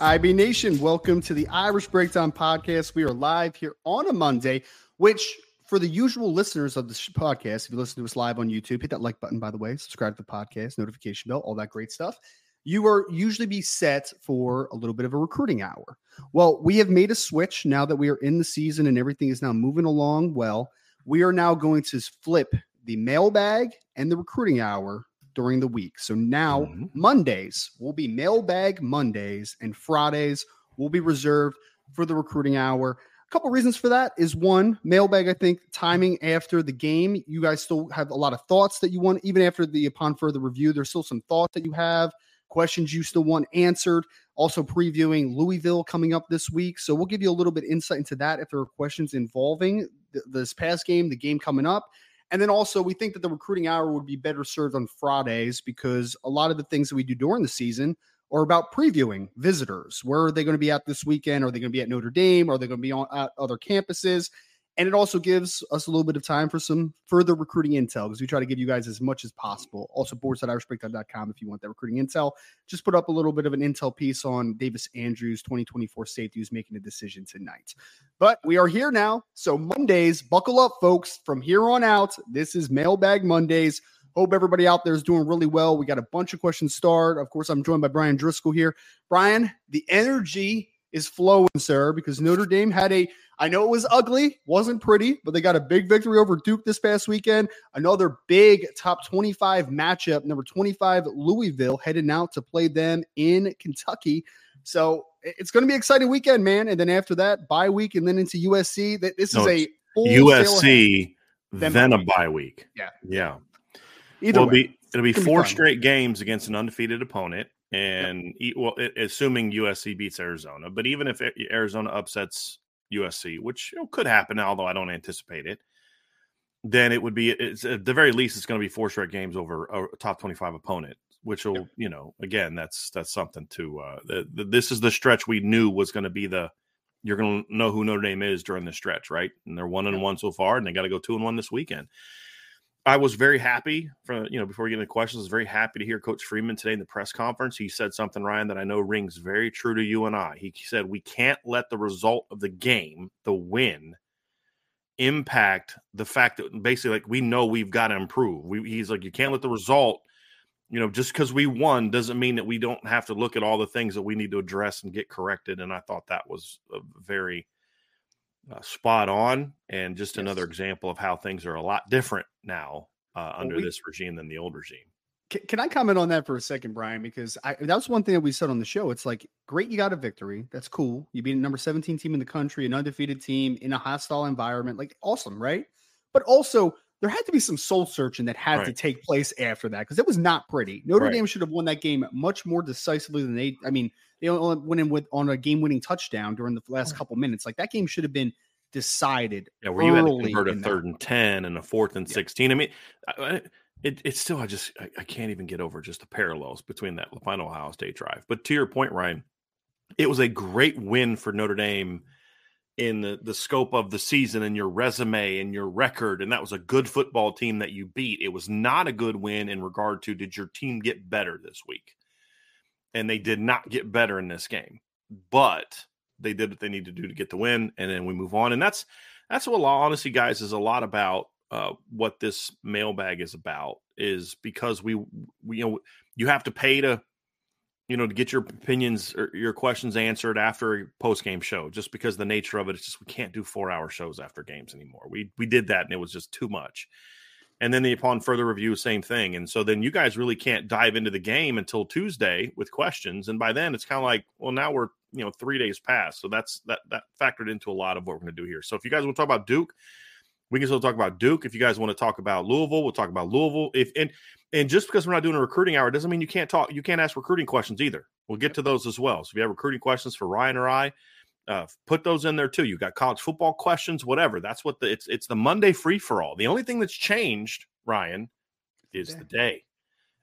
IB Nation, welcome to the Irish Breakdown Podcast. We are live here on a Monday, which for the usual listeners of this podcast, if you listen to us live on YouTube, hit that like button, by the way, subscribe to the podcast, notification bell, all that great stuff. You are usually be set for a little bit of a recruiting hour. Well, we have made a switch now that we are in the season and everything is now moving along well. We are now going to flip the mailbag and the recruiting hour during the week. So now mm-hmm. Mondays will be mailbag Mondays and Fridays will be reserved for the recruiting hour. A couple reasons for that is one, mailbag, I think timing after the game. You guys still have a lot of thoughts that you want, even after the upon further review, there's still some thoughts that you have, questions you still want answered. Also, previewing Louisville coming up this week. So, we'll give you a little bit insight into that if there are questions involving th- this past game, the game coming up, and then also, we think that the recruiting hour would be better served on Fridays because a lot of the things that we do during the season are about previewing visitors. Where are they going to be at this weekend? Are they going to be at Notre Dame? Are they going to be on at other campuses? And it also gives us a little bit of time for some further recruiting intel because we try to give you guys as much as possible. Also, boards.irishbreakdown.com if you want that recruiting intel. Just put up a little bit of an intel piece on Davis Andrews, 2024 safety, who's making a decision tonight. But we are here now. So, Mondays, buckle up, folks. From here on out, this is Mailbag Mondays. Hope everybody out there is doing really well. We got a bunch of questions start. Of course, I'm joined by Bryan Driskell here. Brian, the energy is flowing, sir, because Notre Dame had a I know it was ugly, wasn't pretty, but they got a big victory over Duke this past weekend. Another big top 25 matchup, number 25 Louisville heading out to play them in Kentucky. So it's going to be an exciting weekend, man. And then after that, bye week, and then into USC. That this no, is a USC, then a bye week. Yeah, yeah. Either well, way, it'll be, it'll be four be straight games against an undefeated opponent, and yep. well, assuming USC beats Arizona. But even if Arizona upsets USC, which you know, could happen, although I don't anticipate it, then it would be it's at the very least it's going to be four straight games over a top 25 opponent which will yeah. you know again that's that's something to uh the, the, this is the stretch we knew was going to be the you're going to know who Notre Dame is during the stretch right and they're one and one so far and they got to go two and one this weekend I was very happy for you know before we get into questions. I was very happy to hear Coach Freeman today in the press conference. He said something, Ryan, that I know rings very true to you and I. He said we can't let the result of the game, the win, impact the fact that basically like we know we've got to improve. We, he's like you can't let the result, you know, just because we won doesn't mean that we don't have to look at all the things that we need to address and get corrected. And I thought that was a very uh, spot on and just yes. another example of how things are a lot different now uh, under well, we, this regime than the old regime. Can, can, I comment on that for a second, Brian? Because I, that was one thing that we said on the show. It's like, great, you got a victory. That's cool. You beat a number 17 team in the country, an undefeated team in a hostile environment. Like, awesome, right? But also, there had to be some soul searching that had right. to take place after that because it was not pretty. Notre right. Dame should have won that game much more decisively than they. I mean, they only went in with on a game-winning touchdown during the last couple minutes. Like that game should have been decided. Yeah, where you had to convert a third and ten and a fourth and yeah. sixteen. I mean, it, it's still I just I, I, can't even get over just the parallels between that final Ohio State drive. But to your point, Ryan, it was a great win for Notre Dame in the, the scope of the season and your resume and your record. And that was a good football team that you beat. It was not a good win in regard to did your team get better this week? And they did not get better in this game, but they did what they need to do to get the win. And then we move on. And that's that's what honestly, guys, is a lot about uh, what this mailbag is about is because we, we you know you have to pay to you know, to get your opinions or your questions answered after a post game show, just because the nature of it, it is just we can't do four hour shows after games anymore. We we did that and it was just too much. And then the upon further review, same thing. And so then you guys really can't dive into the game until Tuesday with questions. And by then it's kind of like, well, now we're you know three days past. So that's that that factored into a lot of what we're going to do here. So if you guys want to talk about Duke, we can still talk about Duke. If you guys want to talk about Louisville, we'll talk about Louisville. If and and just because we're not doing a recruiting hour doesn't mean you can't talk. You can't ask recruiting questions either. We'll get to those as well. So if you have recruiting questions for Ryan or I, uh, put those in there too. You got college football questions, whatever. That's what the it's it's the Monday free for all. The only thing that's changed, Ryan, is the day.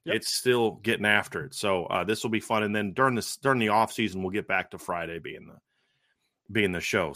Yep. It's still getting after it. So uh, this will be fun. And then during this during the off season, we'll get back to Friday being the being the show.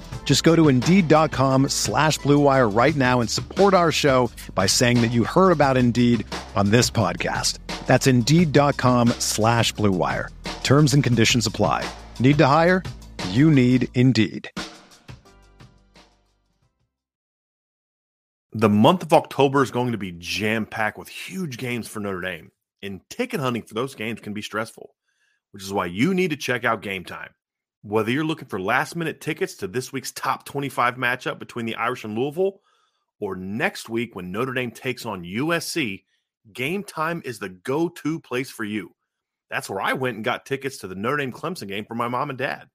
Just go to Indeed.com slash BlueWire right now and support our show by saying that you heard about Indeed on this podcast. That's Indeed.com slash BlueWire. Terms and conditions apply. Need to hire? You need Indeed. The month of October is going to be jam-packed with huge games for Notre Dame. And ticket hunting for those games can be stressful, which is why you need to check out Game Time. Whether you're looking for last minute tickets to this week's top 25 matchup between the Irish and Louisville, or next week when Notre Dame takes on USC, Game Time is the go to place for you. That's where I went and got tickets to the Notre Dame Clemson game for my mom and dad.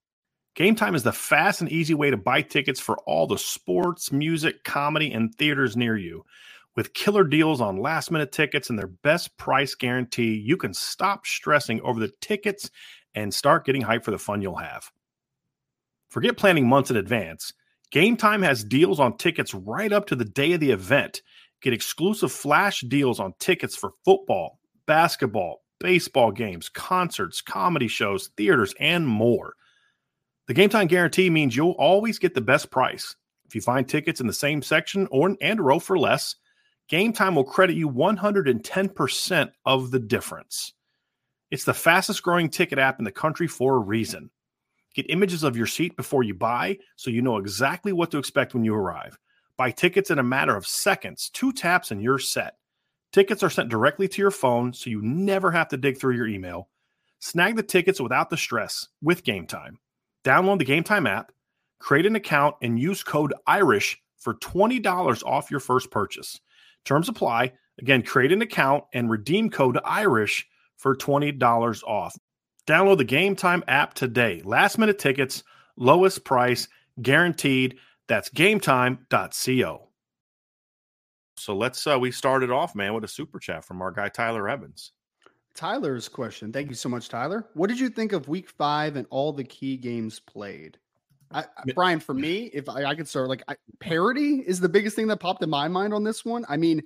Game Time is the fast and easy way to buy tickets for all the sports, music, comedy, and theaters near you. With killer deals on last minute tickets and their best price guarantee, you can stop stressing over the tickets and start getting hyped for the fun you'll have. Forget planning months in advance. Game Time has deals on tickets right up to the day of the event. Get exclusive flash deals on tickets for football, basketball, baseball games, concerts, comedy shows, theaters, and more. The Game Time guarantee means you'll always get the best price. If you find tickets in the same section or and row for less, Game Time will credit you 110% of the difference. It's the fastest growing ticket app in the country for a reason. Get images of your seat before you buy so you know exactly what to expect when you arrive. Buy tickets in a matter of seconds, two taps, and you're set. Tickets are sent directly to your phone so you never have to dig through your email. Snag the tickets without the stress with Game Time. Download the Game Time app, create an account, and use code IRISH for $20 off your first purchase. Terms apply. Again, create an account and redeem code IRISH for $20 off. Download the Game Time app today. Last minute tickets, lowest price, guaranteed. That's gametime.co. So let's uh we started off, man, with a super chat from our guy Tyler Evans. Tyler's question. Thank you so much, Tyler. What did you think of week five and all the key games played? I, Brian, for me, if I, I could start, like I, parity is the biggest thing that popped in my mind on this one. I mean,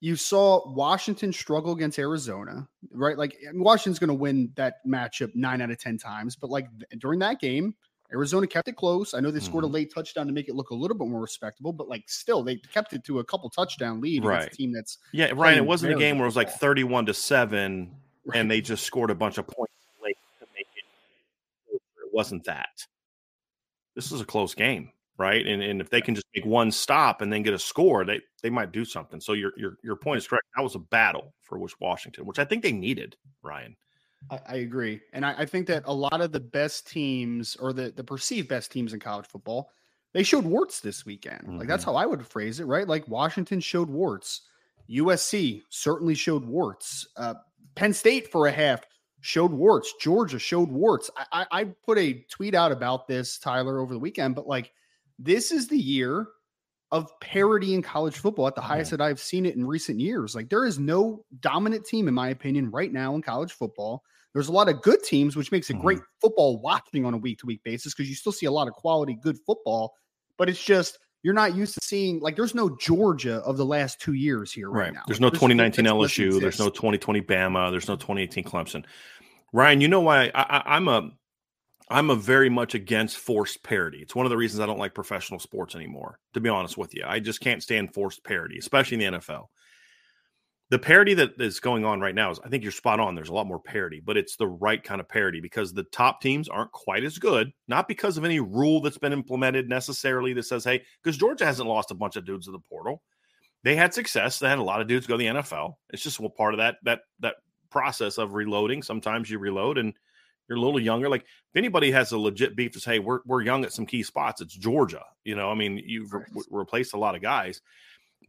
you saw Washington struggle against Arizona, right? Like Washington's going to win that matchup nine out of 10 times, but like during that game, Arizona kept it close. I know they mm-hmm. scored a mm-hmm. late touchdown to make it look a little bit more respectable, but like still, they kept it to a couple touchdown lead right. against a team that's yeah, Ryan. It wasn't a game where it was like thirty-one to seven, right. and they just scored a bunch of points late to make it wasn't that. This is a close game, right? And and if they can just make one stop and then get a score, they they might do something. So your your your point is correct. That was a battle for which Washington, which I think they needed, Ryan. I, I agree, and I, I think that a lot of the best teams or the the perceived best teams in college football they showed warts this weekend. Mm-hmm. Like that's mm-hmm. how I would phrase it, right? Like Washington showed warts. USC certainly showed warts. Uh, Penn State for a half showed warts. Georgia showed warts. I, I, I put a tweet out about this, Tyler, over the weekend, but like this is the year of parity in college football at the highest that I've seen it in recent years. Like there is no dominant team, in my opinion, right now in college football. There's a lot of good teams, which makes it mm-hmm. great football watching on a week to week basis because you still see a lot of quality, good football. But it's just you're not used to seeing like there's no Georgia of the last two years here right, right now. There's no 2019 LSU. There's no 2020 Bama. There's no 2018 Clemson. Ryan, you know why I, I, I'm a I'm a very much against forced parity. It's one of the reasons I don't like professional sports anymore. To be honest with you, I just can't stand forced parity, especially in the NFL the parity that is going on right now is I think you're spot on. There's a lot more parity, but it's the right kind of parity because the top teams aren't quite as good, not because of any rule that's been implemented necessarily that says, hey, because Georgia hasn't lost a bunch of dudes to the portal. They had success. They had a lot of dudes go to the NFL. It's just part of that that that process of reloading. Sometimes you reload and you're a little younger. Like if anybody has a legit beef to say we're we're young at some key spots, it's Georgia. You know, I mean, you've re- replaced a lot of guys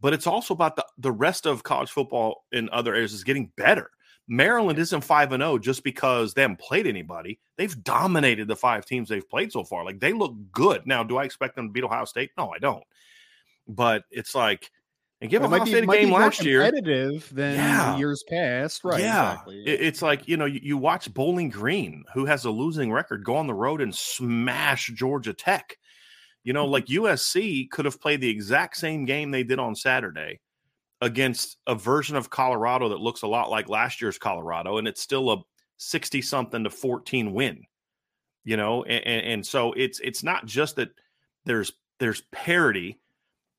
but it's also about the, the rest of college football in other areas is getting better. Maryland isn't 5 and 0 just because they haven't played anybody. They've dominated the five teams they've played so far. Like they look good. Now, do I expect them to beat Ohio State? No, I don't. But it's like and give Ohio State a game last year competitive than yeah. years past, right? Yeah, exactly. it's like you know you, you, watch Bowling Green, who has a losing record, go on the road and smash Georgia Tech. You know, like USC could have played the exact same game they did on Saturday against a version of Colorado that looks a lot like last year's Colorado, and it's still a 60 something to 14 win. You know, and, and so it's it's not just that there's there's parity,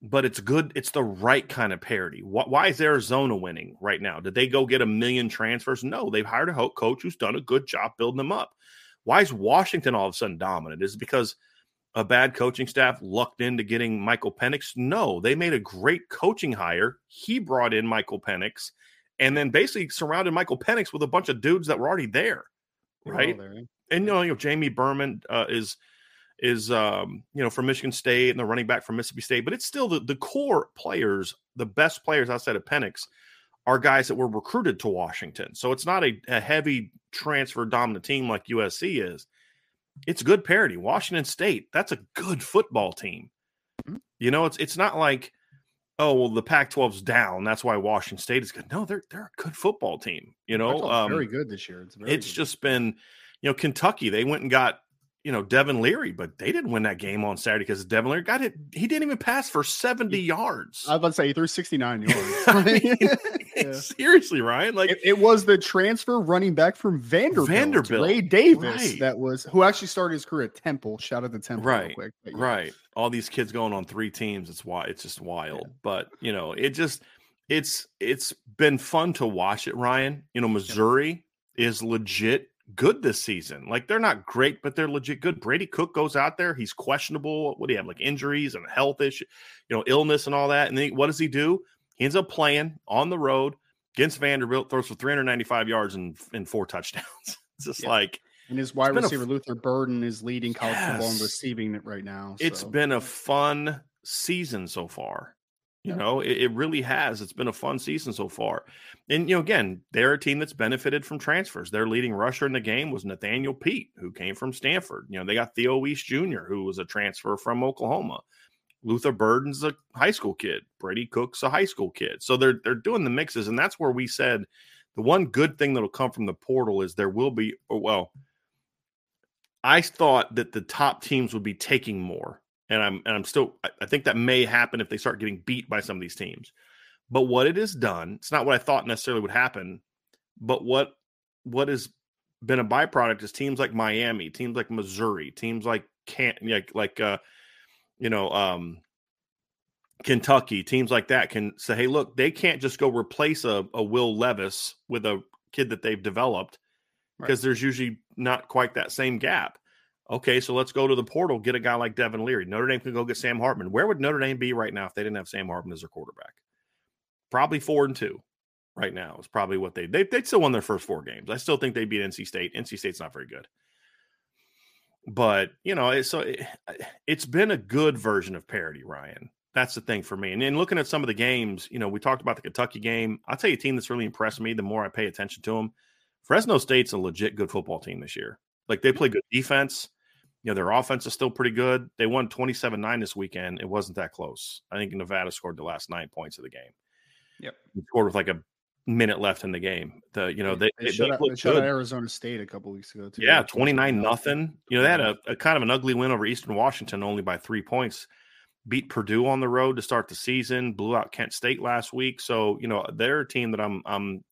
but it's good. It's the right kind of parity. Why is Arizona winning right now? Did they go get a million transfers? No, they've hired a coach who's done a good job building them up. Why is Washington all of a sudden dominant? Is because a bad coaching staff lucked into getting Michael Penix? No, they made a great coaching hire. He brought in Michael Penix and then basically surrounded Michael Penix with a bunch of dudes that were already there. Right. There. And you know, you know, Germie Bernard uh, is is um, you know from Michigan State and the running back from Mississippi State, but it's still the, the core players, the best players outside of Penix, are guys that were recruited to Washington. So it's not a, a heavy transfer dominant team like USC is it's good parity. Washington State, that's a good football team. Mm-hmm. You know, it's it's not like, oh well, the Pac-12's down, that's why Washington State is good. No, they're they're a good football team. You know, um, very good this year. It's, it's just been, you know, Kentucky. They went and got you know Devin Leary, but they didn't win that game on Saturday because Devin Leary got it. He didn't even pass for seventy yards. I was about to say he threw sixty nine yards. Mean, yeah. Seriously, Ryan, like it, it, was the transfer running back from Vanderbilt, Vanderbilt, Ray Davis, right. that was who actually started his career at Temple. Shout out to Temple, right? Quick, yeah. Right. All these kids going on three teams. It's why it's just wild. Yeah. But you know, it just it's it's been fun to watch it, Ryan. You know, Missouri is legit good this season. Like they're not great, but they're legit good. Brady Cook goes out there. He's questionable. What do you have? Like injuries and health issue, you know, illness and all that. And then what does he do? He ends up playing on the road against Vanderbilt, throws for 395 yards and, and four touchdowns. it's just yeah. like and his wide receiver Luther Burden is leading college yes. football and receiving it right now. So. It's been a fun season so far. You know, it, it, really has. It's been a fun season so far. And, you know, again, they're a team that's benefited from transfers. Their leading rusher in the game was Nathaniel Peat, who came from Stanford. You know, they got Theo Wease Jr., who was a transfer from Oklahoma. Luther Burden's a high school kid. Brady Cook's a high school kid. So they're they're doing the mixes, and that's where we said the one good thing that'll come from the portal is there will be oh, well. I thought that the top teams would be taking more and I'm and I'm still I think that may happen if they start getting beat by some of these teams. But what it has done, it's not what I thought necessarily would happen, but what what has been a byproduct is teams like Miami, teams like Missouri, teams like can't like like uh you know um Kentucky, teams like that can say, hey, look, they can't just go replace a, a Will Levis with a kid that they've developed because right. there's usually not quite that same gap. Okay, so let's go to the portal, get a guy like Devin Leary. Notre Dame can go get Sam Hartman. Where would Notre Dame be right now if they didn't have Sam Hartman as their quarterback? Probably four and two right now is probably what they they they'd still won their first four games. I still think they beat NC State. NC State's not very good, but you know, so it, has been a good version of parity, Ryan. That's the thing for me. And then looking at some of the games, you know, we talked about the Kentucky game. I'll tell you a team that's really impressed me the more I pay attention to them. Fresno State's a legit good football team this year. Like they play good defense. You know, their offense is still pretty good. They won 27 9 this weekend. It wasn't that close. I think Nevada scored the last nine points of the game. Yep. scored with like a minute left in the game. The you know they, they, they shut, out, they shut out Arizona State a couple weeks ago. Too. Yeah, twenty nine nothing. You know they had a, a, kind of an ugly win over Eastern Washington, only by three points. Beat Purdue on the road to start the season. Blew out Kent State last week. So you know they're a team that I'm I'm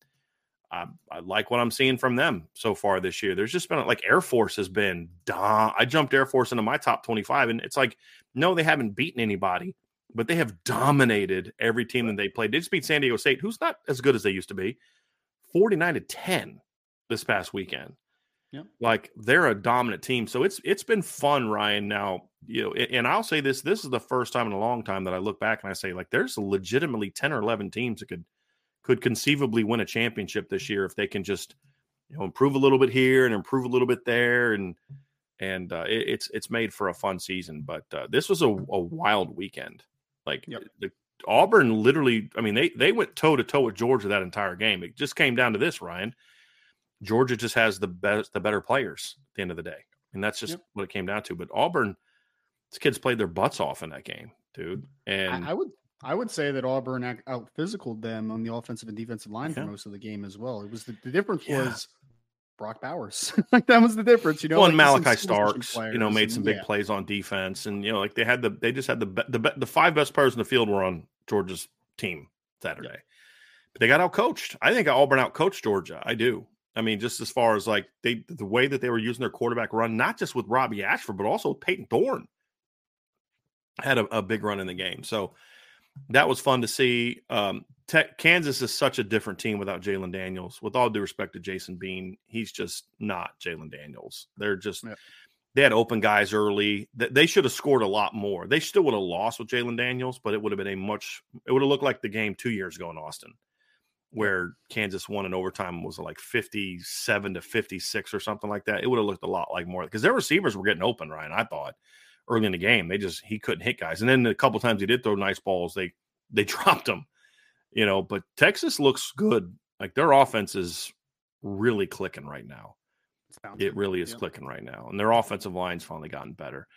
I, I like what I'm seeing from them so far this year. There's just been like Air Force has been. Duh, I jumped Air Force into my top 25, and it's like no, they haven't beaten anybody but they have dominated every team that they played. They just beat San Diego State, who's not as good as they used to be, 49 to 10 this past weekend. Yeah. Like they're a dominant team. So it's it's been fun, Ryan. Now, you know, and I'll say this, this is the first time in a long time that I look back and I say, like, there's legitimately 10 or 11 teams that could could conceivably win a championship this year if they can just, you know, improve a little bit here and improve a little bit there. And and uh, it, it's it's made for a fun season. But uh, this was a, a wild weekend. Like yep. the Auburn literally, I mean, they they went toe to toe with Georgia that entire game. It just came down to this, Ryan. Georgia just has the best, the better players at the end of the day, and that's just yep. what it came down to. But Auburn, these kids played their butts off in that game, dude. And I, I would I would say that Auburn out physicaled them on the offensive and defensive line yeah. for most of the game as well. It was the, the difference yeah. was Brock Bowers. like that was the difference, you know. Well, and like Malaki Starks, you know, made some big yeah. plays on defense, and you know, like they had the they just had the the the five best players in the field were on Georgia's team Saturday, yeah. but they got out coached. I think Auburn out coached Georgia. I do. I mean, just as far as like they the way that they were using their quarterback run, not just with Robbie Ashford, but also Payton Thorne had a, a big run in the game. So that was fun to see. Um, Kansas is such a different team without Jalon Daniels. With all due respect to Jason Bean, he's just not Jalon Daniels. They're just yeah. they had open guys early. They should have scored a lot more. They still would have lost with Jalon Daniels, but it would have been a much. It would have looked like the game two years ago in Austin, where Kansas won in overtime was like fifty-seven to fifty-six or something like that. It would have looked a lot like more because their receivers were getting open. Ryan, I thought early in the game, they just he couldn't hit guys, and then a couple times he did throw nice balls. They they dropped him you know, but Texas looks good. Like their offense is really clicking right now. It really is clicking right now. And their offensive line's finally gotten better.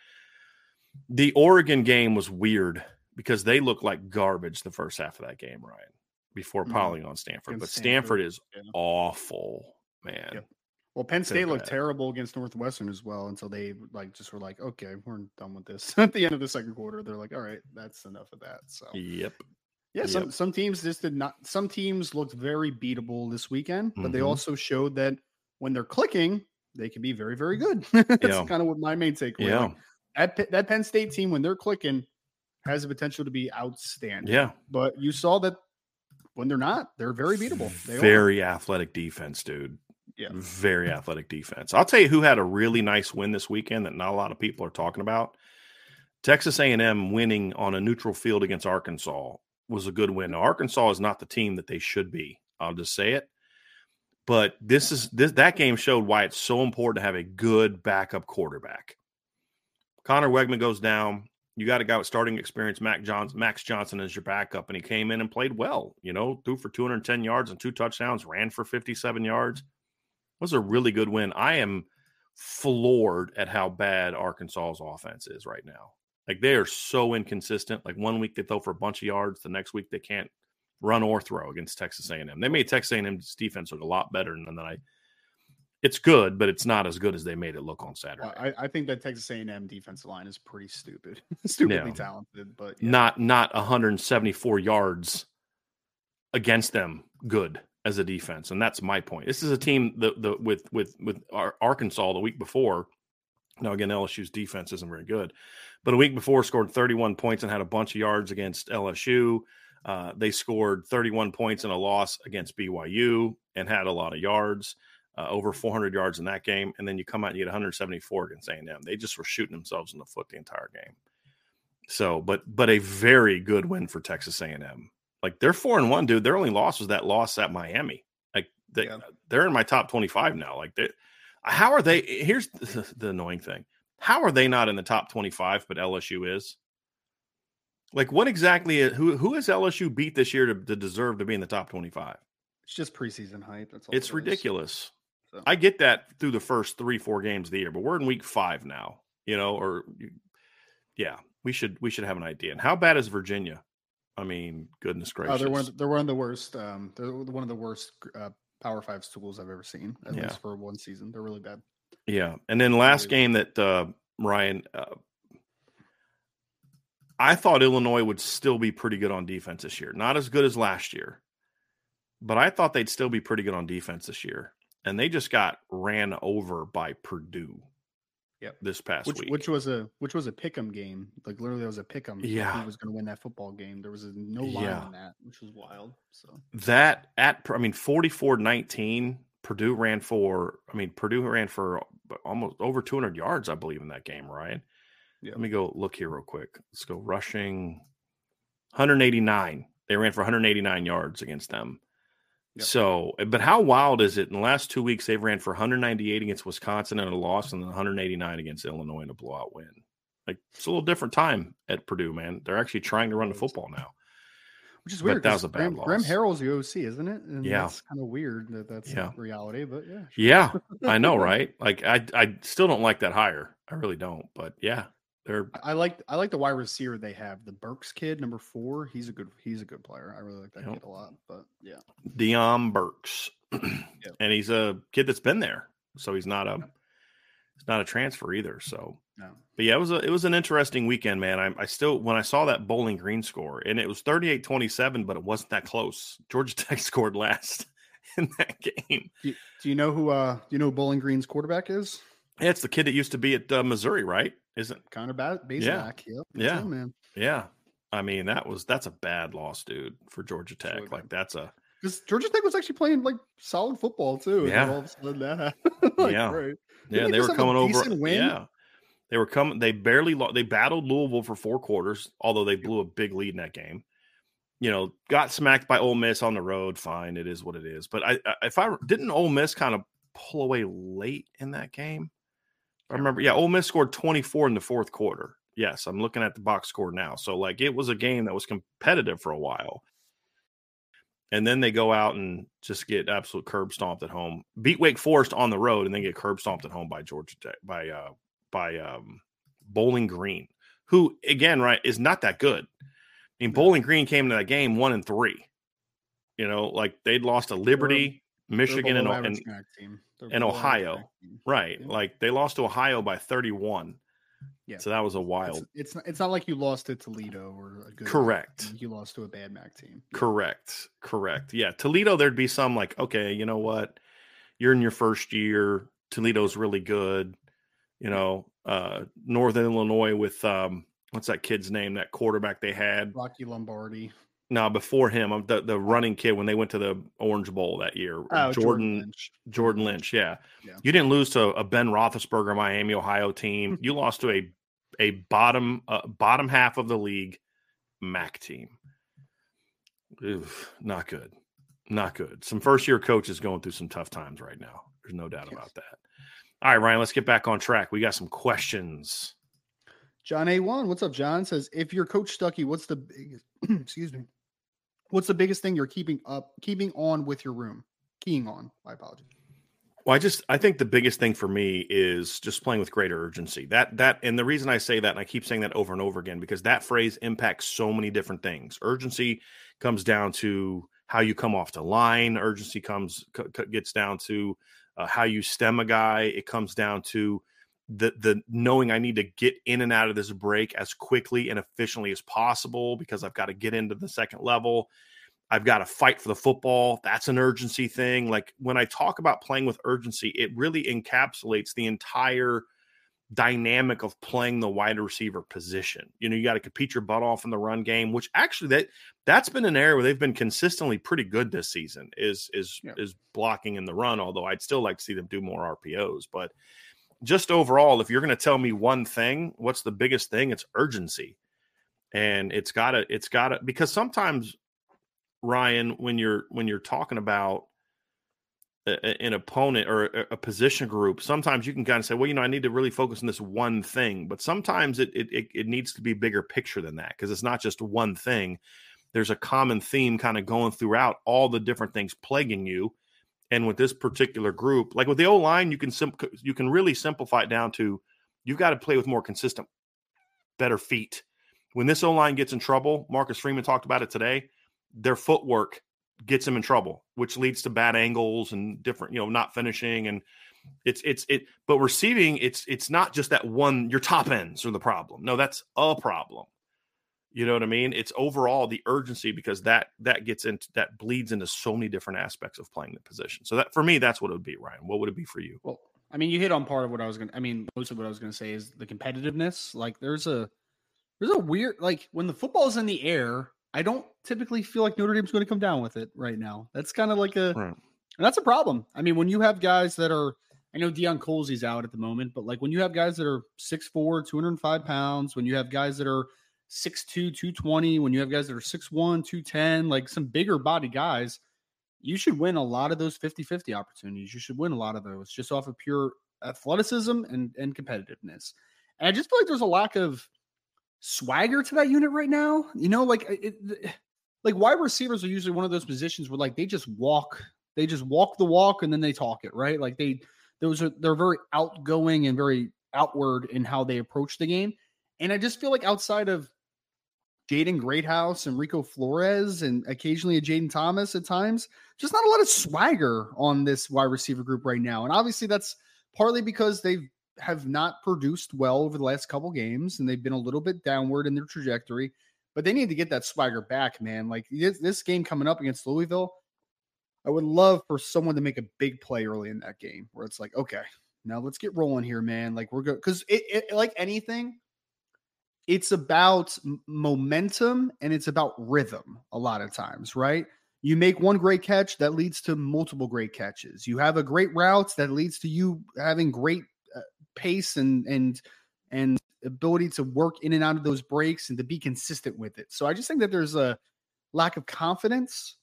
The Oregon game was weird because they looked like garbage the first half of that game, Ryan, before mm-hmm. piling on Stanford. But Stanford, Stanford is yeah. awful, man. Yep. Well, Penn State looked terrible against Northwestern as well until they like just were like, okay, we're done with this. At the end of the second quarter, they're like, all right, that's enough of that. So, yep. Yeah, yep. some some teams just did not. Some teams looked very beatable this weekend, but mm-hmm. they also showed that when they're clicking, they can be very very good. That's yeah. kind of what my main takeaway. Yeah, like, that that Penn State team when they're clicking has the potential to be outstanding. Yeah, but you saw that when they're not, they're very beatable. They very are. athletic defense, dude. Yeah, very athletic defense. I'll tell you who had a really nice win this weekend that not a lot of people are talking about. Texas A&M winning on a neutral field against Arkansas was a good win. Now, Arkansas is not the team that they should be. I'll just say it. But this is this that game showed why it's so important to have a good backup quarterback. Conner Weigman goes down. You got a guy with starting experience, Mac Max Johnson as your backup, and he came in and played well. You know, threw for 210 yards and two touchdowns, ran for 57 yards. Was a really good win. I am floored at how bad Arkansas's offense is right now. Like they are so inconsistent. Like one week they throw for a bunch of yards, the next week they can't run or throw against Texas A&M. They made Texas A&M's defense look a lot better than I. It's good, but it's not as good as they made it look on Saturday. I, I think that Texas A&M defensive line is pretty stupid, stupidly yeah. talented, but yeah. not not 174 yards against them. Good as a defense, and that's my point. This is a team that the with with with Arkansas the week before. Now again, LSU's defense isn't very good, but a week before scored 31 points and had a bunch of yards against LSU. Uh, they scored 31 points in a loss against BYU and had a lot of yards. uh, over 400 yards in that game, and then you come out and you get 174 against A&M. They just were shooting themselves in the foot the entire game. So, but but a very good win for Texas A&M. Like they're four and one, dude. Their only loss was that loss at Miami. Like they, yeah. they're in my top 25 now. Like they, how are they? Eh, here's the, the annoying thing: how are they not in the top 25, but LSU is? Like, what exactly? Eh, who who has LSU beat this year to, to deserve to be in the top 25? It's just preseason hype. That's all. It's it ridiculous. So. I get that through the first three, four games of the year, but we're in week five now. You know, or yeah, we should we should have an idea. And how bad is Virginia? I mean, goodness gracious. Oh, they're one. Of, they're one of the worst. Um, they're one of the worst uh, Power Five schools I've ever seen. At yeah. least for one season, they're really bad. Yeah, and then last game that uh, Ryan, uh, I thought Illinois would still be pretty good on defense this year. Not as good as last year, but I thought they'd still be pretty good on defense this year. And they just got ran over by Purdue. Yep. This past which, week, which was a which was a pick'em game. Like literally, it was a pick'em. Yeah, he was going to win that football game. There was a, no line yeah. on that, which was wild. So that at I mean 44-19, Purdue ran for. I mean Purdue ran for almost over 200 yards, I believe, in that game. Right. Yeah. Let me go look here real quick. Let's go rushing 189. They ran for 189 yards against them. Yep. So, eh, but how wild is it? In the last two weeks, they've ran for 198 against Wisconsin and a loss, and then 189 against Illinois in a blowout win. Like it's a little different time at Purdue, man. They're actually trying to run the football now, which is weird. That was a bad Graham, loss. Graham Harrell's the OC, isn't it? And yeah, it's kind of weird that that's yeah. reality, but yeah, sure. yeah, I know, right? Like I, I still don't like that hire. I really don't, but yeah, they're I like I like the wide receiver they have. The Burks kid, number four. He's a good he's a good player. I really like that yep. kid a lot. But yeah. Deion Burks. yep. And he's a kid that's been there. So he's not a it's not a transfer either. So no. But yeah, it was a it was an interesting weekend, man. I, I still when I saw that Bowling Green score, and it was 38-27, but it wasn't that close. Georgia Tech scored last in that game. Do you, do you know who uh do you know who Bowling Green's quarterback is? Yeah, it's the kid that used to be at uh, Missouri, right? Isn't Connor ba- Bazelak? Yeah, yep, yeah, him, man. Yeah, I mean that was that's a bad loss, dude, for Georgia Tech. Like that's a because Georgia Tech was actually playing like solid football too. Yeah, all of a sudden that happened. like, yeah, right. yeah, they were coming over. Win? Yeah, they were coming. They barely lost. They battled Louisville for four quarters, although they blew a big lead in that game. You know, got smacked by Ole Miss on the road. Fine, it is what it is. But I, I if I didn't Ole Miss kind of pull away late in that game. I remember, yeah, Ole Miss scored 24 in the fourth quarter. Yes, I'm looking at the box score now. So, like, it was a game that was competitive for a while. And then they go out and just get absolute curb stomped at home. Beat Wake Forest on the road, and then get curb stomped at home by Georgia Tech by uh by um Bowling Green, who again, right, is not that good. I mean, Bowling Green came to that game one and three. You know, like they'd lost to Liberty, Michigan, and, and and Ohio. Right. Yeah. Like they lost to Ohio by 31. Yeah. So that was a wild. It's it's not, it's not like you lost to Toledo or a good Correct. You lost to a bad MAC team. Correct. Correct. Yeah. Toledo there'd be some like, okay, you know what? You're in your first year. Toledo's really good. You know, uh Northern Illinois with um what's that kid's name? That quarterback they had? Rocky Lombardi. No, before him, the the running kid when they went to the Orange Bowl that year, oh, Jordan Jordan Lynch. Jordan Lynch yeah. yeah. you didn't lose to a Ben Roethlisberger Miami Ohio team. you lost to a a bottom uh, bottom half of the league MAC team. Oof, not good, not good. Some first year coaches going through some tough times right now. There's no doubt yes. about that. All right, Ryan, let's get back on track. We got some questions. John A1, what's up, John? Says if you're Coach Stuckey, what's the biggest excuse me? What's the biggest thing you're keeping up, keeping on with your room? Keying on. My apologies. Well, I just I think the biggest thing for me is just playing with greater urgency. That that and the reason I say that and I keep saying that over and over again because that phrase impacts so many different things. Urgency comes down to how you come off the line. Urgency comes gets down to uh, how you stem a guy. It comes down to the the knowing I need to get in and out of this break as quickly and efficiently as possible because I've got to get into the second level. I've got to fight for the football. That's an urgency thing. Like when I talk about playing with urgency, it really encapsulates the entire dynamic of playing the wide receiver position. You know, you got to compete your butt off in the run game, which actually that that's been an area where they've been consistently pretty good this season is is yeah. is blocking in the run, although I'd still like to see them do more RPOs, but just overall, if you're going to tell me one thing, what's the biggest thing? It's urgency. And it's got to it's got to because sometimes Ryan when you're when you're talking about an opponent or a position group, sometimes you can kind of say, well, you know, I need to really focus on this one thing. But sometimes it it, it needs to be bigger picture than that because it's not just one thing. There's a common theme kind of going throughout all the different things plaguing you. And with this particular group, like with the O line, you can sim- you can really simplify it down to you've got to play with more consistent, better feet. When this O line gets in trouble, Marcus Freeman talked about it today. Their footwork gets them in trouble, which leads to bad angles and different, you know, not finishing and it's it's it but receiving it's it's not just that one your top ends are the problem. No, that's a problem. You know what I mean? It's overall the urgency because that that gets into that bleeds into so many different aspects of playing the position. So that for me, that's what it would be, Ryan. What would it be for you? Well, I mean, you hit on part of what I was gonna I mean, most of what I was gonna say is the competitiveness. Like there's a there's a weird like when the football is in the air, I don't typically feel like Notre Dame's going to come down with it right now. That's kind of like a, right. and that's a problem. I mean, when you have guys that are, I know Deion Colzie's out at the moment, but like when you have guys that are 6'4, 205 pounds, when you have guys that are 6'2, 220, when you have guys that are 6'1, 210, like some bigger body guys, you should win a lot of those 50 50 opportunities. You should win a lot of those just off of pure athleticism and, and competitiveness. And I just feel like there's a lack of, swagger to that unit right now. You know, like it, like wide receivers are usually one of those positions where like they just walk, they just walk the walk and then they talk it, right? Like they those are they're very outgoing and very outward in how they approach the game. And I just feel like outside of Jaden Greathouse and Rico Flores and occasionally a Jayden Thomas at times, just not a lot of swagger on this wide receiver group right now. And obviously that's partly because they've have not produced well over the last couple games, and they've been a little bit downward in their trajectory. But they need to get that swagger back, man. Like this, this game coming up against Louisville, I would love for someone to make a big play early in that game where it's like, okay, now let's get rolling here, man. Like we're good because it, it, like anything, it's about momentum and it's about rhythm a lot of times, right? You make one great catch that leads to multiple great catches. You have a great route that leads to you having great uh, pace and and and ability to work in and out of those breaks and to be consistent with it. So I just think that there's a lack of confidence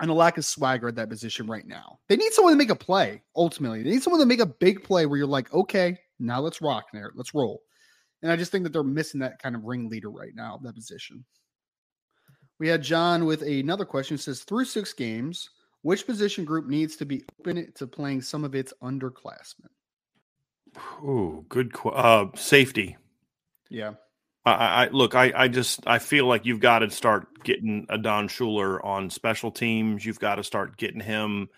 and a lack of swagger at that position right now. They need someone to make a play ultimately. They need someone to make a big play where you're like, okay, now let's rock there. Let's roll. And I just think that they're missing that kind of ringleader right now, that position. We had John with another question. It says, through six games, which position group needs to be open to playing some of its underclassmen? Oh, good. Qu- uh, safety. Yeah. I, I look. I, I just I feel like you've got to start getting Adon Shuler on special teams. You've got to start getting him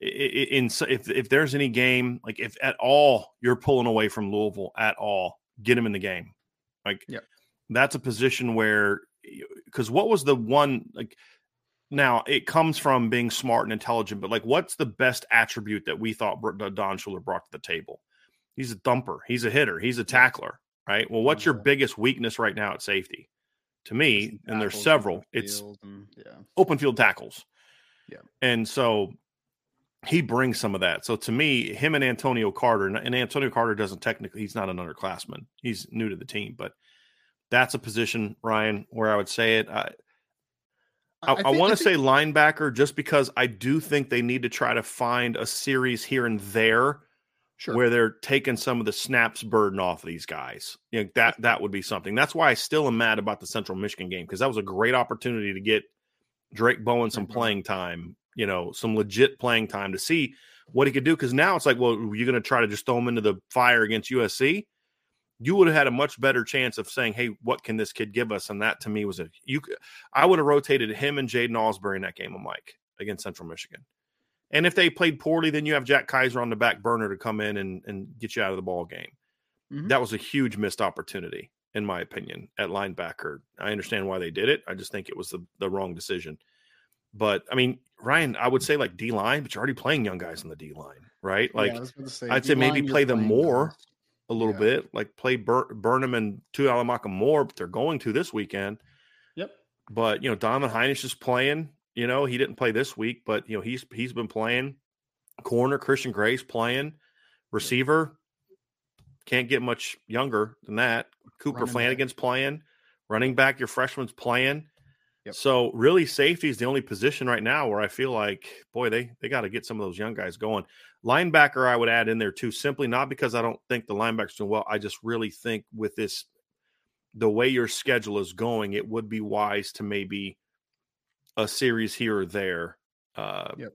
in, in if if there's any game like if at all you're pulling away from Louisville at all, get him in the game. Like yeah. that's a position where because what was the one like now it comes from being smart and intelligent, but like what's the best attribute that we thought Don Shuler brought to the table? He's a thumper. He's a hitter. He's a tackler. Right. Well, what's your biggest weakness right now at safety? To me, and there's several. It's and, yeah. open field tackles. Yeah. And so he brings some of that. So to me, him and Antonio Carter, and Antonio Carter doesn't technically, he's not an underclassman. He's new to the team, but that's a position, Ryan, where I would say it. I, I, I, I want to say linebacker just because I do think they need to try to find a series here and there Sure. where they're taking some of the snaps burden off of these guys. You know, that that would be something. That's why I still am mad about the Central Michigan game because that was a great opportunity to get Drayk Bowen some mm-hmm. playing time, you know, some legit playing time to see what he could do. Because now it's like, well, you're going to try to just throw him into the fire against USC. You would have had a much better chance of saying, "Hey, what can this kid give us?" And that to me was a you. I would have rotated him and Jaiden Ausberry in that game. I'm like against Central Michigan. And if they played poorly, then you have Jack Kaiser on the back burner to come in and, and get you out of the ball game. Mm-hmm. That was a huge missed opportunity, in my opinion, at linebacker. I understand why they did it. I just think it was the, the wrong decision. But I mean, Ryan, I would say like D line, but you're already playing young guys on the D line, right? Like yeah, say, I'd D-line, say maybe play them more. Guys. a little yeah. bit, like play Bur- Burnham and Tuihalamaka more, but they're going to this weekend. Yep. But you know, Donovan Hinish is playing. You know, he didn't play this week, but you know, he's he's been playing. Corner Christian Grace playing. Receiver can't get much younger than that. Cooper Running Flanagan's back. playing. Running back, your freshman's playing. Yep. So really, safety is the only position right now where I feel like, boy, they they got to get some of those young guys going. Linebacker, I would add in there too, simply not because I don't think the linebackers doing well. I just really think with this, the way your schedule is going, it would be wise to maybe a series here or there, uh, yep.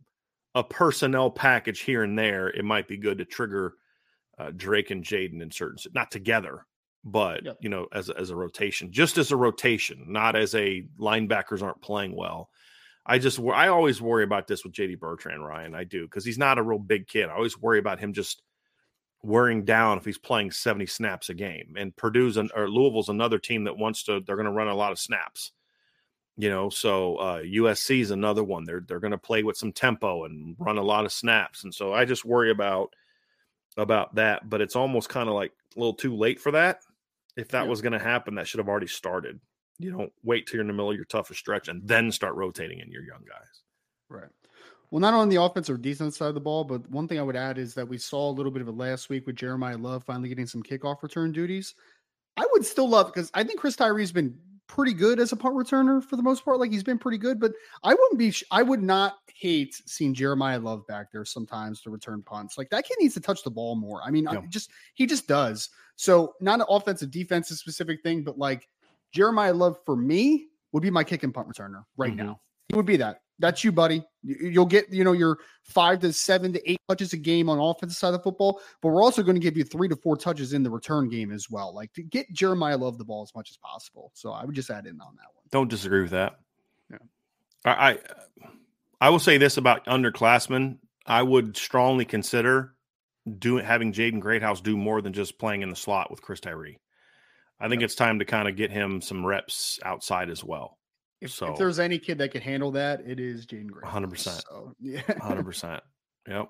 a personnel package here and there. It might be good to trigger uh, Drayk and Jaiden in certain, not together, but yep. you know, as a, as a rotation, just as a rotation, not as a linebackers aren't playing well. I just I always worry about this with JD Bertrand Ryan. I do because he's not a real big kid. I always worry about him just wearing down if he's playing 70 snaps a game. And Purdue's an, or Louisville's another team that wants to they're going to run a lot of snaps. You know, so uh USC is another one. They're they're going to play with some tempo and run a lot of snaps. And so I just worry about about that, but it's almost kind of like a little too late for that. If that yeah. was going to happen, that should have already started. You don't wait till you're in the middle of your toughest stretch and then start rotating in your young guys. Right. Well, not on the offensive or defense side of the ball, but one thing I would add is that we saw a little bit of it last week with Jeremiyah Love finally getting some kickoff return duties. I would still love because I think Chris Tyree's been pretty good as a punt returner for the most part. Like he's been pretty good, but I wouldn't be, I would not hate seeing Jeremiyah Love back there sometimes to return punts. Like that kid needs to touch the ball more. I mean, yeah. I just, he just does. So not an offensive defensive specific thing, but like Jeremiyah Love for me would be my kick and punt returner right mm-hmm. now. He would be that. That's you, buddy. You'll get, you know, your five to seven to eight touches a game on offensive side of football, but we're also going to give you three to four touches in the return game as well. Like to get Jeremiyah Love the ball as much as possible. So I would just add in on that one. Don't disagree with that. Yeah. I I, I will say this about underclassmen. I would strongly consider doing having Jaden Greathouse do more than just playing in the slot with Chris Tyree. I think yep. it's time to kind of get him some reps outside as well. If, so, if there's any kid that can handle that, it is Jaden Gray. 100%. So, yeah. 100%. Yep.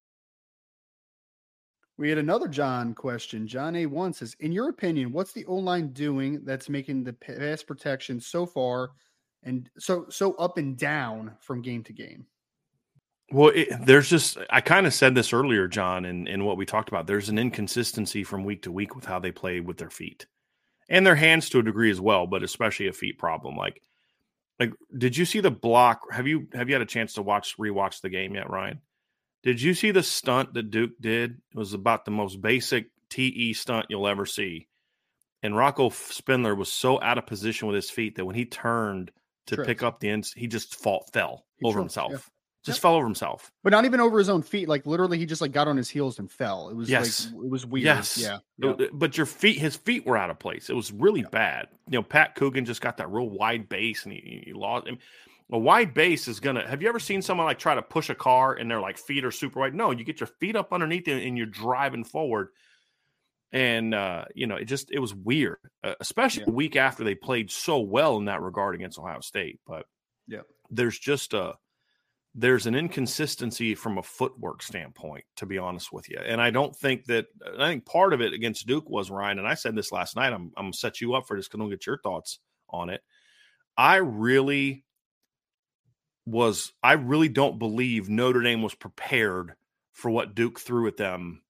We had another John question. John A1 says, in your opinion, what's the O-line doing that's making the pass protection so far and so so up and down from game to game? Well, it, there's just I kind of said this earlier, John, in, in what we talked about. There's an inconsistency from week to week with how they play with their feet and their hands to a degree as well, but especially a feet problem. Like, like did you see the block? Have you have you had a chance to watch rewatch the game yet, Ryan? Did you see the stunt that Duke did? It was about the most basic TE stunt you'll ever see. And Rocco Spindler was so out of position with his feet that when he turned to pick up the ends, he just fall, fell he over tripped, himself. Yeah. Just yep. fell over himself. But not even over his own feet. Like literally, he just like got on his heels and fell. It was yes. like it was weird. Yes. Yeah. Uh, but your feet, his feet were out of place. It was really yeah. bad. You know, Pat Coogan just got that real wide base and he, he lost him a wide base is gonna have you ever seen someone like try to push a car and their like feet are super wide? No you get your feet up underneath it and you're driving forward. And uh you know it just it was weird uh, especially yeah. a week after they played so well in that regard against ohio state but yeah. there's just a there's an inconsistency from a footwork standpoint to be honest with you. And i don't think that i think part of it against duke was ryan and i said this last night i'm, I'm gonna set you up for this because i don't get your thoughts on it. I really was I really don't believe Notre Dame was prepared for what Duke threw at them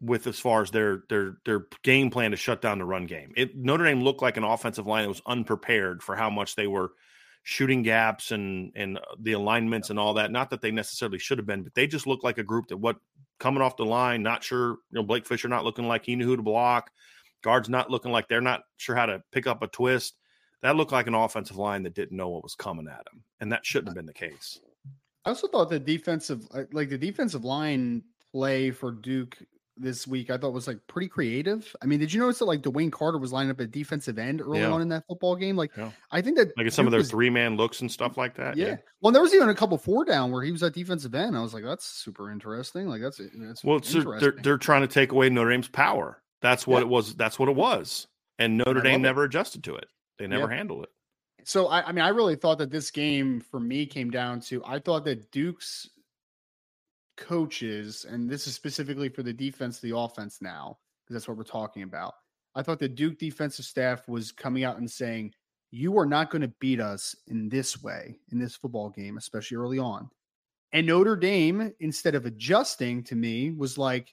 with as far as their their their game plan to shut down the run game. It Notre Dame looked like an offensive line that was unprepared for how much they were shooting gaps and and uh, the alignments and all that. Not that they necessarily should have been, but they just looked like a group that what coming off the line, not sure, you know, Blake Fisher not looking like he knew who to block, guards not looking like they're not sure how to pick up a twist. That looked like an offensive line that didn't know what was coming at them, and that shouldn't have been the case. I also thought the defensive, uh, like the defensive line play for Duke this week, I thought was like pretty creative. I mean, did you notice that like DeWayne Carter was lining up at defensive end early yeah. on in that football game? Like, yeah. I think that like some of their three man looks and stuff like that. Yeah. yeah. Well, there was even a couple four down where he was at defensive end. I was like, that's super interesting. Like, that's that's well, uh, they're they're trying to take away Notre Dame's power. That's what it was. That's what it was. And Notre Dame never adjusted to it. They never handled it. So I, I mean, I really thought that this game for me came down to I thought that Duke's coaches, and this is specifically for the defense, the offense now, because that's what we're talking about. I thought the Duke defensive staff was coming out and saying, You are not going to beat us in this way, in this football game, especially early on. And Notre Dame, instead of adjusting to me, was like,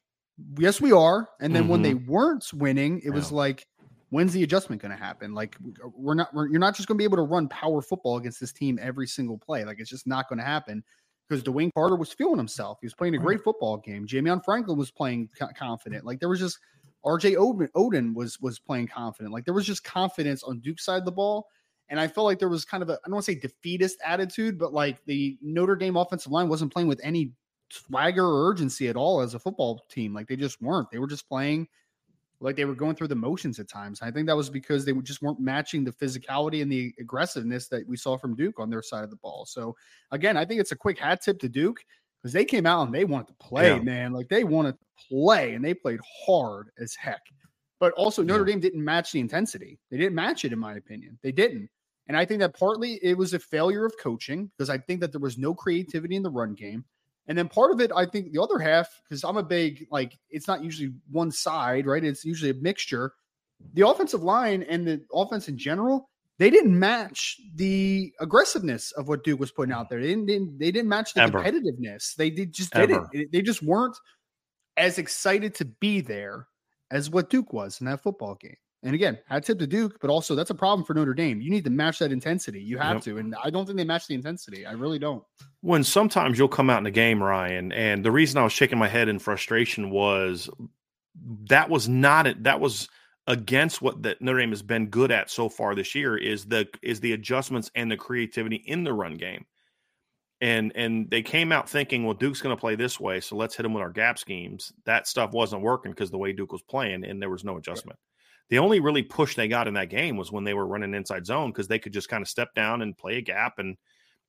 Yes, we are. And then mm-hmm. when they weren't winning, it yeah. was like, When's the adjustment going to happen? Like, uh, we're not, we're, you're not just going to be able to run power football against this team every single play. Like, it's just not going to happen because DeWayne Carter was feeling himself. He was playing a great football game. Ja'Mion Franklin was playing confident. Like there was just RJ Oben, Oben was was playing confident. Like there was just confidence on Duke's side of the ball. And I felt like there was kind of a I don't want to say defeatist attitude, but like the Notre Dame offensive line wasn't playing with any swagger or urgency at all as a football team. Like they just weren't. They were just playing like they were going through the motions at times. I think that was because they just weren't matching the physicality and the aggressiveness that we saw from Duke on their side of the ball. So again, I think it's a quick hat tip to Duke because they came out and they wanted to play, yeah. man. Like they wanted to play and they played hard as heck. But also Notre yeah. Dame didn't match the intensity. They didn't match it, in my opinion. They didn't. And I think that partly it was a failure of coaching because I think that there was no creativity in the run game. And then part of it, I think the other half, because I'm a big, like, it's not usually one side, right? It's usually a mixture. The offensive line and the offense in general, they didn't match the aggressiveness of what Duke was putting out there. They didn't, didn't they didn't match the Ever. competitiveness. They did, just Ever. didn't. They just weren't as excited to be there as what Duke was in that football game. And again, had tip to Duke, but also that's a problem for Notre Dame. You need to match that intensity. You have yep. to. And I don't think they match the intensity. I really don't. When sometimes you'll come out in the game, Ryan, and the reason I was shaking my head in frustration was that was not it. That was against what that Notre Dame has been good at so far this year is the is the adjustments and the creativity in the run game. And and they came out thinking, well, Duke's going to play this way, so let's hit them with our gap schemes. That stuff wasn't working because the way Duke was playing, and there was no adjustment. Right the only really push they got in that game was when they were running inside zone because they could just kind of step down and play a gap and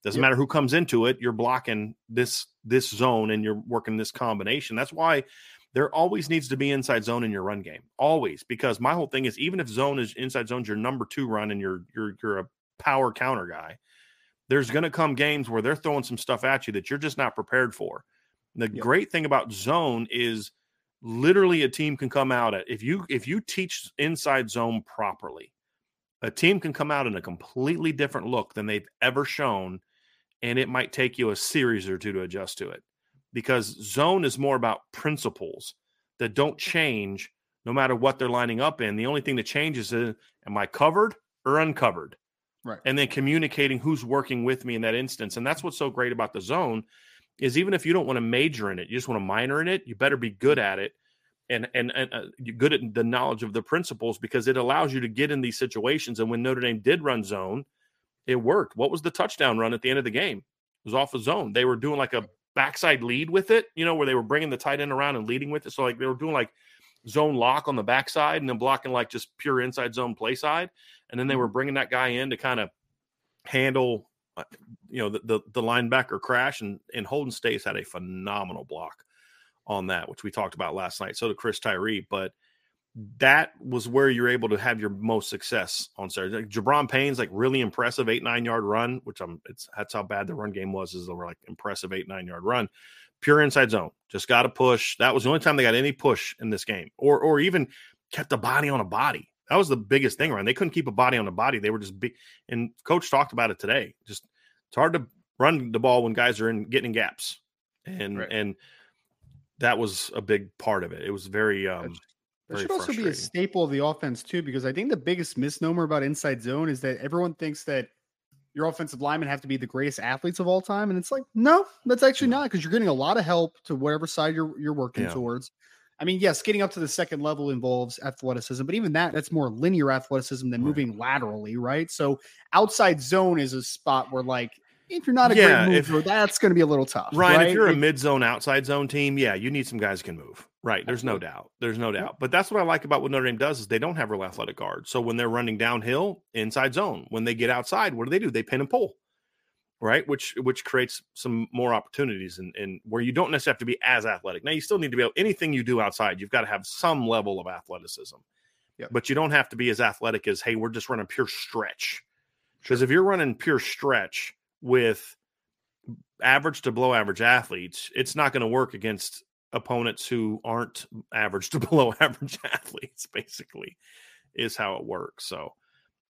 doesn't yep. matter who comes into it you're blocking this this zone and you're working this combination that's why there always needs to be inside zone in your run game always because my whole thing is even if zone is inside zone's your number two run and you're you're you're a power counter guy there's going to come games where they're throwing some stuff at you that you're just not prepared for the yep. great thing about zone is literally a team can come out at if you if you teach inside zone properly a team can come out in a completely different look than they've ever shown and it might take you a series or two to adjust to it. Because zone is more about principles that don't change no matter what they're lining up in. The only thing that changes is am i covered or uncovered? Right. And then communicating who's working with me in that instance. And that's what's so great about the zone is even if you don't want to major in it, you just want to minor in it, you better be good at it and and, and uh, you're good at the knowledge of the principles because it allows you to get in these situations. And when Notre Dame did run zone, it worked. What was the touchdown run at the end of the game? It was off a of zone. They were doing like a backside lead with it, you know, where they were bringing the tight end around and leading with it. So like they were doing like zone lock on the backside and then blocking like just pure inside zone play side, and then they were mm-hmm. bringing that guy in to kind of handle Uh, you know the, the, the linebacker crash and and Holden Staes had a phenomenal block on that, which we talked about last night. So did Chris Tyree, but that was where you're able to have your most success on Saturday. Like Gi'Bran Payne's like really impressive eight nine yard run, which I'm it's that's how bad the run game was. Is they like impressive eight nine yard run, pure inside zone. Just got to push. That was the only time they got any push in this game, or or even kept a body on a body. That was the biggest thing, around. They couldn't keep a body on a body. They were just big. And coach talked about it today. Just it's hard to run the ball when guys are in getting gaps, and right. and that was a big part of it. It was very um that should also be a staple of the offense too, because I think the biggest misnomer about inside zone is that everyone thinks that your offensive linemen have to be the greatest athletes of all time, and it's like no, that's actually not because you're getting a lot of help to whatever side you're you're working yeah. towards. I mean, yes, getting up to the second level involves athleticism, but even that, that's more linear athleticism than right. moving laterally, right? So outside zone is a spot where like if you're not a yeah, great mover, if, that's going to be a little tough. Ryan, right? if you're a mid zone, outside zone team, yeah, you need some guys who can move. Right. There's no doubt. There's no doubt. But that's what I like about what Notre Dame does is they don't have real athletic guards. So when they're running downhill, inside zone. When they get outside, what do they do? They pin and pull. Right, which which creates some more opportunities and, and where you don't necessarily have to be as athletic. Now you still need to be able anything you do outside, you've got to have some level of athleticism. Yep. But you don't have to be as athletic as, hey, we're just running pure stretch. Because if you're running pure stretch with average to below average athletes, it's not going to work against opponents who aren't average to below average athletes, basically, is how it works. So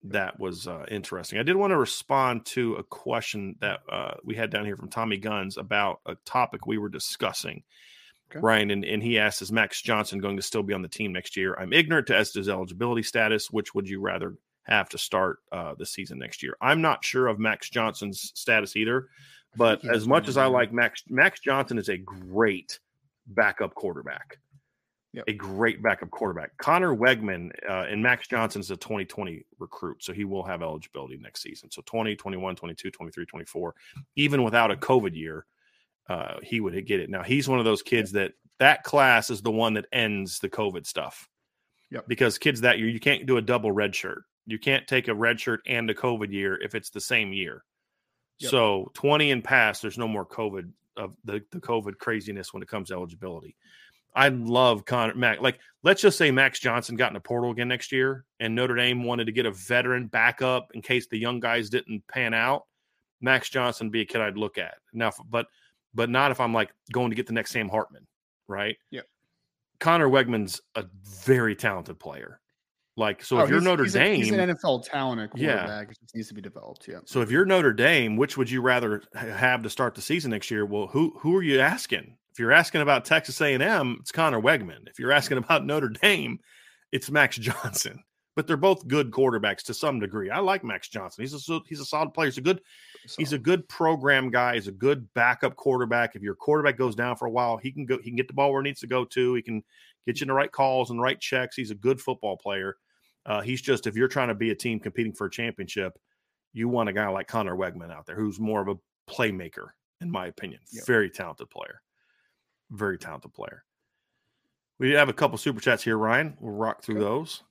that was uh, interesting. I did want to respond to a question that uh, we had down here from Tommy Guns about a topic we were discussing. Okay. Ryan, and, and he asked, Is Max Johnson going to still be on the team next year? I'm ignorant to as to his eligibility status. Which would you rather have to start uh, the season next year? I'm not sure of Max Johnson's status either. But as much as I like Max, Max Johnson is a great backup quarterback. Yep. A great backup quarterback. Conner Weigman uh, and Max Johnson is a 2020 recruit, so he will have eligibility next season. So 20, 21, 22, 23, 24, even without a COVID year, uh, he would get it. Now, he's one of those kids that that class is the one that ends the COVID stuff. Yep. Because kids that year, you can't do a double red shirt. You can't take a red shirt and a COVID year if it's the same year. Yep. So 20 and past, there's no more COVID of the, the COVID craziness when it comes to eligibility. I love Connor Mac. Like, let's just say Max Johnson got in the portal again next year, and Notre Dame wanted to get a veteran backup in case the young guys didn't pan out. Max Johnson be a kid I'd look at. Now, but but not if I'm like going to get the next Sam Hartman, right? Yeah. Conner Weigman's a very talented player. Like, so oh, if you're Notre he's Dame, a, he's an NFL talent quarterback. Yeah. It just needs to be developed. Yeah. So if you're Notre Dame, which would you rather have to start the season next year? Well, who who are you asking? If you're asking about Texas A&M, it's Conner Weigman. If you're asking about Notre Dame, it's Max Johnson. But they're both good quarterbacks to some degree. I like Max Johnson. He's a he's a solid player. He's a good he's a good program guy. He's a good backup quarterback. If your quarterback goes down for a while, he can go. He can get the ball where it needs to go to. He can get you in the right calls and the right checks. He's a good football player. Uh, he's just if you're trying to be a team competing for a championship, you want a guy like Conner Weigman out there who's more of a playmaker, in my opinion. Yep. Very talented player. Very talented player. We have a couple super chats here, Ryan. We'll rock through those.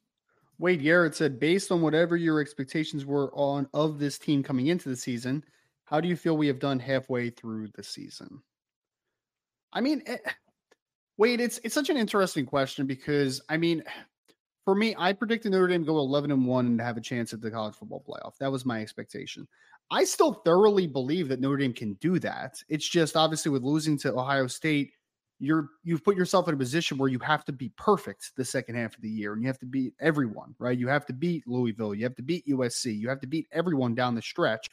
Wade Garrett said, based on whatever your expectations were on of this team coming into the season, how do you feel we have done halfway through the season? I mean, it, eh, Wade, it's it's such an interesting question because I mean, for me, I predicted Notre Dame go 11 and 1 and have a chance at the college football playoff. That was my expectation. I still thoroughly believe that Notre Dame can do that. It's just obviously with losing to Ohio State, you're you've put yourself in a position where you have to be perfect the second half of the year and you have to beat everyone, right? You have to beat Louisville, you have to beat USC, you have to beat everyone down the stretch.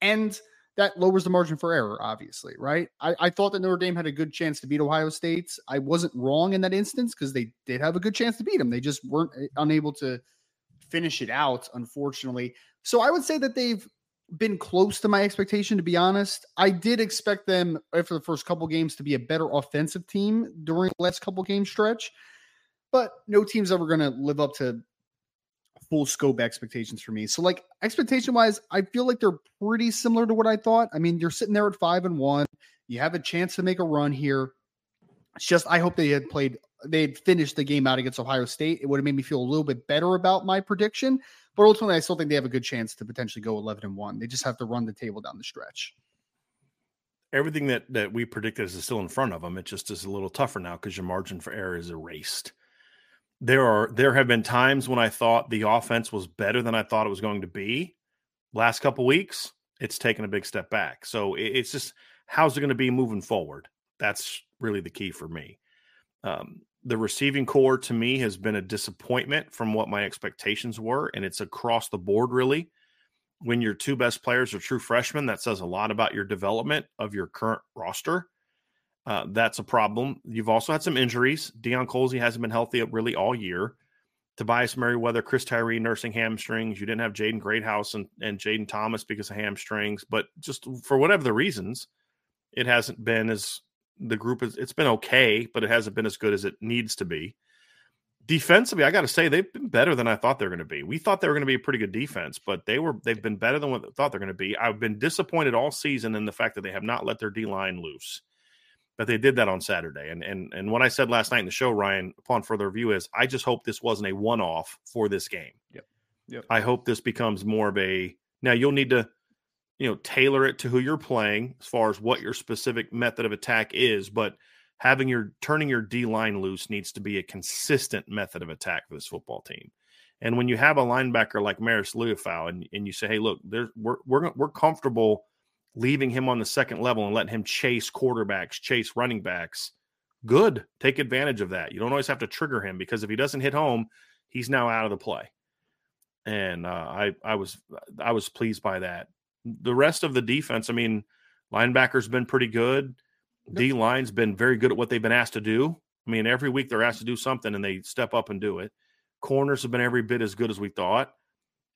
And that lowers the margin for error, obviously, right? I, I, thought that Notre Dame had a good chance to beat Ohio State. I wasn't wrong in that instance because they did have a good chance to beat them. They just weren't eh, unable to finish it out, unfortunately. So I would say that they've been close to my expectation, to be honest. I did expect them after the first couple games to be a better offensive team during the last couple game stretch, but no team's ever going to live up to full scope expectations for me. So like expectation wise, I feel like they're pretty similar to what I thought. I mean, you're sitting there at five and one. You have a chance to make a run here. It's just I hope they had played they had finished the game out against Ohio State. It would have made me feel a little bit better about my prediction. But ultimately, I still think they have a good chance to potentially go 11 and 1. They just have to run the table down the stretch. Everything that that we predicted is still in front of them. It just is a little tougher now because your margin for error is erased there are there have been times when I thought the offense was better than I thought it was going to be. Last couple weeks, it's taken a big step back. So it's just how's it going to be moving forward? That's really the key for me. Um, the receiving corps to me has been a disappointment from what my expectations were, and it's across the board really. When your two best players are true freshmen, that says a lot about your development of your current roster. Uh, that's a problem. You've also had some injuries. Deion Colzie hasn't been healthy really all year. Tobias Merriweather, Chris Tyree nursing hamstrings. You didn't have Jaden Greathouse and, and Jayden Thomas because of hamstrings, but just for whatever the reasons, it hasn't been as the group is. It's been okay, but it hasn't been as good as it needs to be. Defensively, I got to say they've been better than I thought they were going to be. We thought they were going to be a pretty good defense, but they were they've been better than what I thought they're going to be. I've been disappointed all season in the fact that they have not let their D line loose but they did that on Saturday. And and and what I said last night in the show, Ryan, upon further review, is I just hope this wasn't a one off for this game. Yep. Yep. I hope this becomes more of a now you'll need to, you know, tailor it to who you're playing as far as what your specific method of attack is, but having your turning your D line loose needs to be a consistent method of attack for this football team. And when you have a linebacker like Marist Liufau and, and you say, hey, look, there's we're we're we're comfortable leaving him on the second level and letting him chase quarterbacks, chase running backs, good. Take advantage of that. You don't always have to trigger him because if he doesn't hit home, he's now out of the play. And uh, I I was I was pleased by that. The rest of the defense, I mean, linebackers been pretty good. D line's been very good at what they've been asked to do. I mean, every week they're asked to do something and they step up and do it. Corners have been every bit as good as we thought.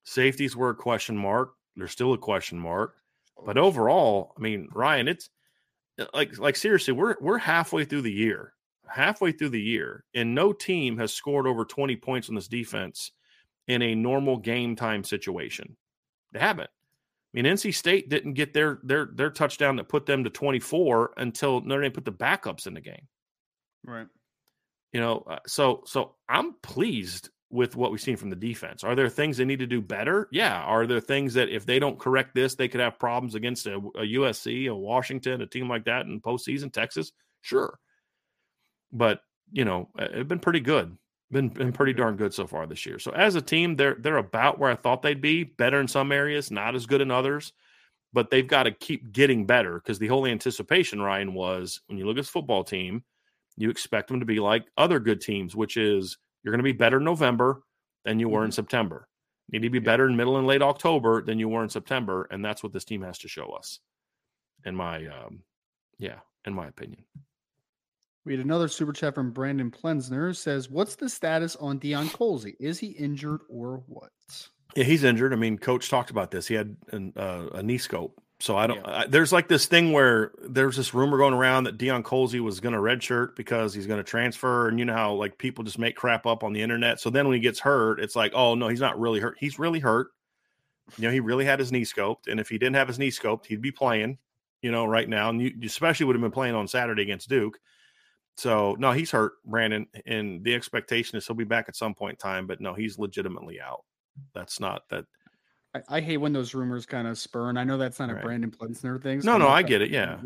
Safeties were a question mark. They're still a question mark. But overall, I mean, Ryan, it's uh, like like seriously, we're we're halfway through the year. Halfway through the year, and no team has scored over 20 points on this defense in a normal game time situation. They haven't. I mean, NC State didn't get their their their touchdown that put them to 24 until Notre Dame put the backups in the game. Right. You know, uh, so so I'm pleased with what we've seen from the defense. Are there things they need to do better? Yeah. Are there things that if they don't correct this, they could have problems against a, a USC, a Washington, a team like that in postseason, Texas? Sure. But, you know, it's been pretty good. Been been pretty darn good so far this year. So as a team, they're they're about where I thought they'd be, better in some areas, not as good in others. But they've got to keep getting better because the whole anticipation, Ryan, was when you look at this football team, you expect them to be like other good teams, which is you're going to be better in November than you were in mm-hmm. September. You need to be better in middle and late October than you were in September, and that's what this team has to show us. In my, um, yeah, in my opinion. We had another super chat from Brandon Plensner says, "What's the status on Deion Colzie? Is he injured or what?" Yeah, he's injured. I mean, coach talked about this. He had an, uh, a knee scope so I don't. Yeah. I, there's like this thing where there's this rumor going around that Deion Colzie was going to redshirt because he's going to transfer, and you know how like people just make crap up on the internet. So then when he gets hurt, it's like, oh no, he's not really hurt. He's really hurt. You know, he really had his knee scoped, and if he didn't have his knee scoped, he'd be playing. You know, right now, and you especially would have been playing on Saturday against Duke. So no, he's hurt, Brandon, and the expectation is he'll be back at some point in time. But no, he's legitimately out. That's not that I, I hate when those rumors kind of spur, and I know that's not right. a Brandon Plensner thing. No, no, I get it. Yeah.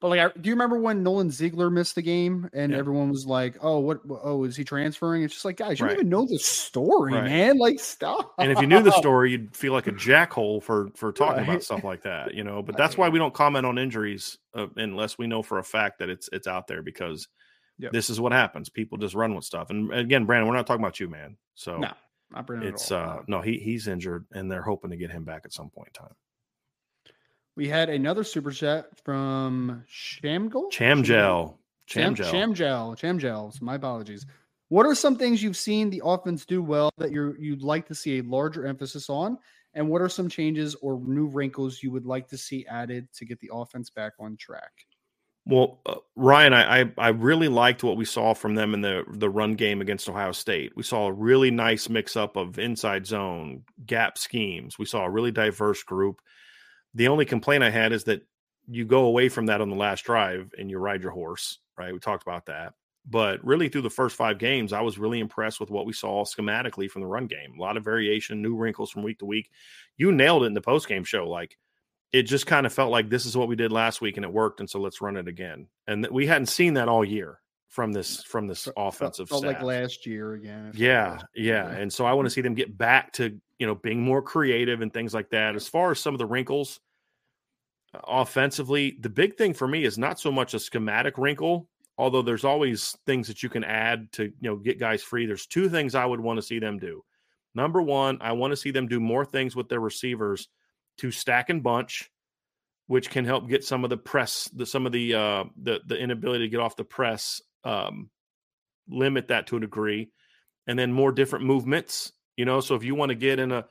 But like, I, do you remember when Nolan Ziegler missed the game and yeah. everyone was like, "Oh, what? Oh, is he transferring?" It's just like, guys, you right. don't even know the story, right. man. Like, stop. And if you knew the story, you'd feel like a jackhole for for talking right. about stuff like that, you know. But that's why we don't comment on injuries uh, unless we know for a fact that it's it's out there because yep. this is what happens. People just run with stuff. And again, Brandon, we're not talking about you, man. So no. Not Brandon it's uh no, he he's injured and they're hoping to get him back at some point in time. We had another super chat from Shamgel. Chamgel. Chamgel. Chamgel. Chamgel. So my apologies. What are some things you've seen the offense do well that you're you'd like to see a larger emphasis on? And what are some changes or new wrinkles you would like to see added to get the offense back on track? Well, uh, Ryan, I, I, I really liked what we saw from them in the the run game against Ohio State. We saw a really nice mix up of inside zone gap schemes. We saw a really diverse group. The only complaint I had is that you go away from that on the last drive and you ride your horse. Right, we talked about that. But really, through the first five games, I was really impressed with what we saw schematically from the run game. A lot of variation, new wrinkles from week to week. You nailed it in the post game show. Like it just kind of felt like this is what we did last week and it worked and so let's run it again and we hadn't seen that all year from this from this offensive felt, felt like last year again yeah yeah and so i want to see them get back to you know being more creative and things like that. As far as some of the wrinkles uh, offensively the big thing for me is not so much a schematic wrinkle although there's always things that you can add to you know get guys free. There's two things i would want to see them do. Number one i want to see them do more things with their receivers to stack and bunch which can help get some of the press, the some of the uh, the the inability to get off the press, um, limit that to a degree, and then more different movements. You know, so if you want to get in a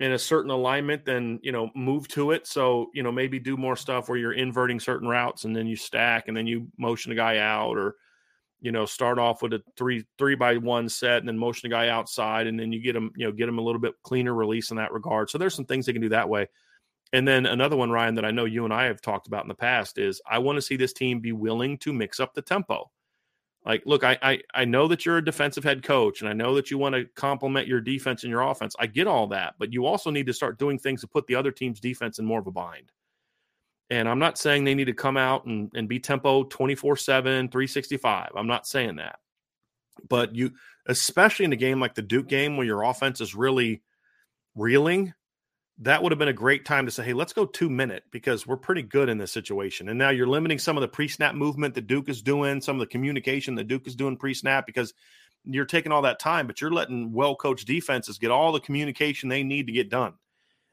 in a certain alignment, then you know move to it. So you know maybe do more stuff where you're inverting certain routes and then you stack and then you motion a guy out or you know start off with a three three by one set and then motion a guy outside and then you get them you know get them a little bit cleaner release in that regard. So there's some things they can do that way. And then another one, Ryan, that I know you and I have talked about in the past is I want to see this team be willing to mix up the tempo. Like, look, I, I I know that you're a defensive head coach, and I know that you want to complement your defense and your offense. I get all that, but you also need to start doing things to put the other team's defense in more of a bind. And I'm not saying they need to come out and, and be tempo 24 7, 365. I'm not saying that. But you, especially in a game like the Duke game where your offense is really reeling, that would have been a great time to say, hey, let's go two minute because we're pretty good in this situation. And now you're limiting some of the pre snap movement that Duke is doing, some of the communication that Duke is doing pre snap because you're taking all that time, but you're letting well coached defenses get all the communication they need to get done.